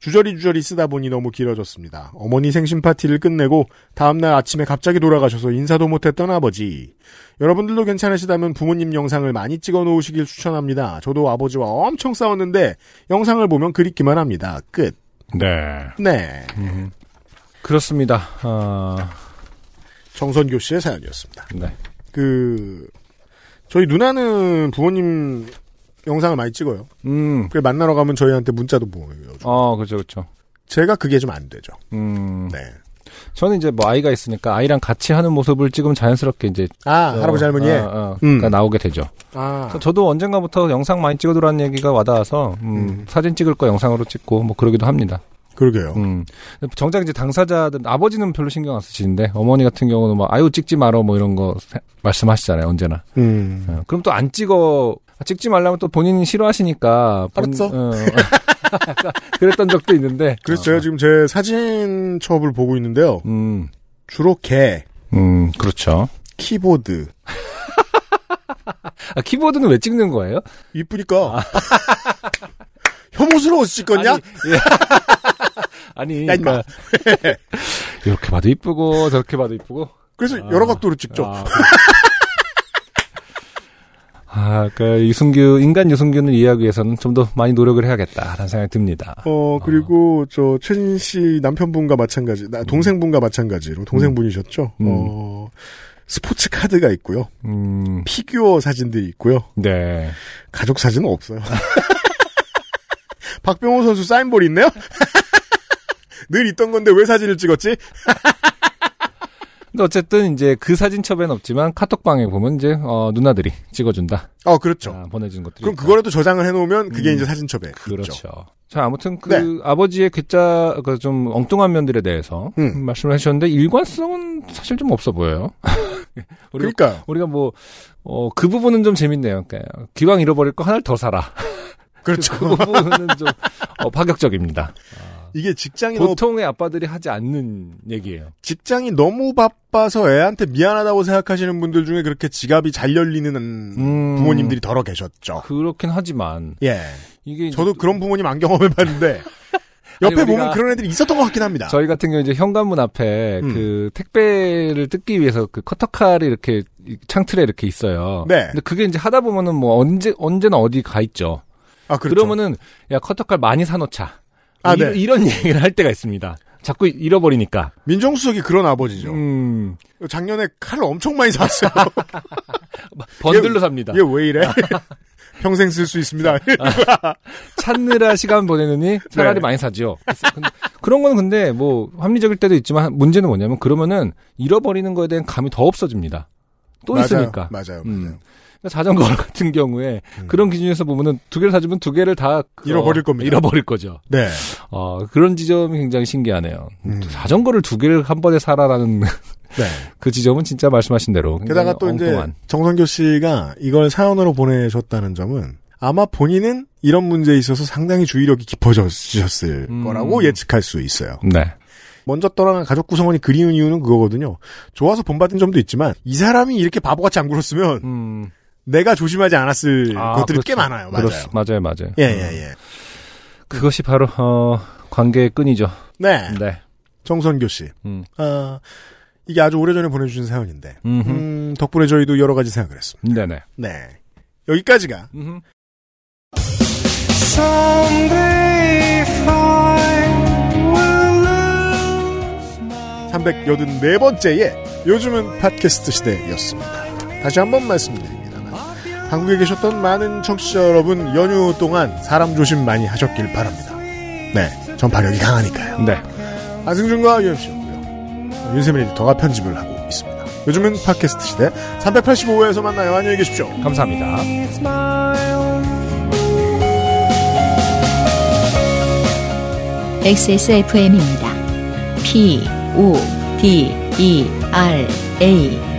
주저리 주저리 쓰다 보니 너무 길어졌습니다. 어머니 생신 파티를 끝내고 다음날 아침에 갑자기 돌아가셔서 인사도 못했던 아버지. 여러분들도 괜찮으시다면 부모님 영상을 많이 찍어 놓으시길 추천합니다. 저도 아버지와 엄청 싸웠는데 영상을 보면 그립기만 합니다. 끝. 네. 네. 그렇습니다. 어, 정선교 씨의 사연이었습니다. 네. 그 저희 누나는 부모님 영상을 많이 찍어요. 음, 그래 만나러 가면 저희한테 문자도 보여요. 어, 그죠, 그죠. 제가 그게 좀 안 되죠. 음, 네. 저는 이제 뭐 아이가 있으니까 아이랑 같이 하는 모습을 찍으면 자연스럽게 이제 아 어, 할아버지 할머니의 어, 어, 음. 가 나오게 되죠. 아 저도 언젠가부터 영상 많이 찍어두라는 얘기가 와닿아서 음, 음. 사진 찍을 거 영상으로 찍고 뭐 그러기도 합니다. 그러게요. 음. 정작 이제 당사자들 아버지는 별로 신경 안 쓰시는데 어머니 같은 경우는 뭐 아유 찍지 말어 뭐 이런 거 세- 말씀하시잖아요 언제나. 음. 어, 그럼 또 안 찍어 찍지 말라면 또 본인이 싫어하시니까. 본- 알았어. 어, 그랬던 적도 있는데. 그래서 어, 제가 지금 제 사진 첩을 보고 있는데요. 음, 주로 개, 음, 그렇죠. 키보드. 아, 키보드는 왜 찍는 거예요? 이쁘니까. 혐오스러워서 찍었냐? 아니, 예. 아니. 그러니까 이렇게 봐도 이쁘고 저렇게 봐도 이쁘고. 그래서 아. 여러 각도로 찍죠. 아, 그- 아, 그 유승규 인간 유승규는 이해하기 위해서는 좀 더 많이 노력을 해야겠다라는 생각이 듭니다. 어, 그리고, 저, 최진 씨 남편분과 마찬가지, 나, 동생분과 마찬가지로, 동생분이셨죠? 음. 어, 스포츠 카드가 있고요. 음, 피규어 사진들이 있고요. 네. 가족 사진은 없어요. 박병호 선수 사인볼 있네요? 늘 있던 건데 왜 사진을 찍었지? 근데 어쨌든 이제 그 사진첩에는 없지만 카톡방에 보면 이제 어, 누나들이 찍어준다. 어, 그렇죠. 아, 보내준 것들이. 그럼 있다. 그거라도 저장을 해놓으면 그게 음, 이제 사진첩에. 그렇죠. 있죠. 자, 아무튼 그 네. 아버지의 괴짜 그좀 엉뚱한 면들에 대해서 음. 말씀을 해주셨는데 일관성은 사실 좀 없어 보여요. 우리가, 그러니까요. 우리가 뭐, 어, 그 부분은 좀 재밌네요. 그러니까 기왕 잃어버릴 거 하나를 더 사라. 그렇죠. 그 부분은 좀 어, 파격적입니다. 이게 직장이 너무, 보통의 아빠들이 하지 않는 얘기예요. 직장이 너무 바빠서 애한테 미안하다고 생각하시는 분들 중에 그렇게 지갑이 잘 열리는 음. 부모님들이 더러 계셨죠. 그렇긴 하지만 예. 이게 저도 그런 부모님 안 경험해봤는데, 옆에 아니, 보면 그런 애들이 있었던 것 같긴 합니다. 저희 같은 경우 이제 현관문 앞에 음. 그 택배를 뜯기 위해서 그 커터칼이 이렇게 이 창틀에 이렇게 있어요. 네. 근데 그게 이제 하다 보면은 뭐 언제 언제나 어디 가 있죠. 아, 그렇죠. 그러면은 야 커터칼 많이 사놓자. 아, 이, 네. 이런 얘기를 할 때가 있습니다. 자꾸 잃어버리니까. 민정수석이 그런 아버지죠. 음, 작년에 칼을 엄청 많이 샀어요. 번들로 삽니다. 얘 왜 이래? 평생 쓸 수 있습니다. 찾느라 시간 보내느니 차라리 네. 많이 사죠. 그런 거는 근데 뭐 합리적일 때도 있지만 문제는 뭐냐면 그러면은 잃어버리는 거에 대한 감이 더 없어집니다. 또 맞아요. 있으니까. 맞아요. 음. 맞아요. 그러니까 자전거 같은 경우에 음. 그런 기준에서 보면은 두 개를 사주면 두 개를 다 잃어버릴 어, 겁니다. 잃어버릴 거죠. 네. 어, 그런 지점이 굉장히 신기하네요. 음. 자전거를 두 개를 한 번에 사라라는 네. 그 지점은 진짜 말씀하신 대로 게다가 또 굉장히 이제 엉뚱한. 정선교 씨가 이걸 사연으로 보내셨다는 점은 아마 본인은 이런 문제에 있어서 상당히 주의력이 깊어졌을 음. 거라고 예측할 수 있어요. 네. 먼저 떠나간 가족 구성원이 그리운 이유는 그거거든요. 좋아서 본받은 점도 있지만 이 사람이 이렇게 바보같이 안 굴었으면 음. 내가 조심하지 않았을 아, 것들이 그렇죠. 꽤 많아요. 맞아요. 그렇- 맞아요, 맞아요. 예, 예, 예. 그것이 바로 어, 관계의 끈이죠. 네. 네. 정선교 씨. 음. 아, 이게 아주 오래전에 보내주신 사연인데, 음흠. 음, 덕분에 저희도 여러 가지 생각을 했습니다. 네네. 네. 여기까지가 음흠. 384번째의 요즘은 팟캐스트 시대였습니다. 다시 한번 말씀드립니다만 한국에 계셨던 많은 청취자 여러분 연휴 동안 사람 조심 많이 하셨길 바랍니다. 네, 전 발력이 강하니까요. 네. 안승준과 유엠씨였고요. 윤세민 에디터가 편집을 하고 있습니다. 요즘은 팟캐스트 시대 385회에서 만나요. 안녕히 계십시오. 감사합니다. XSFM입니다. P, O, D, E, R, A.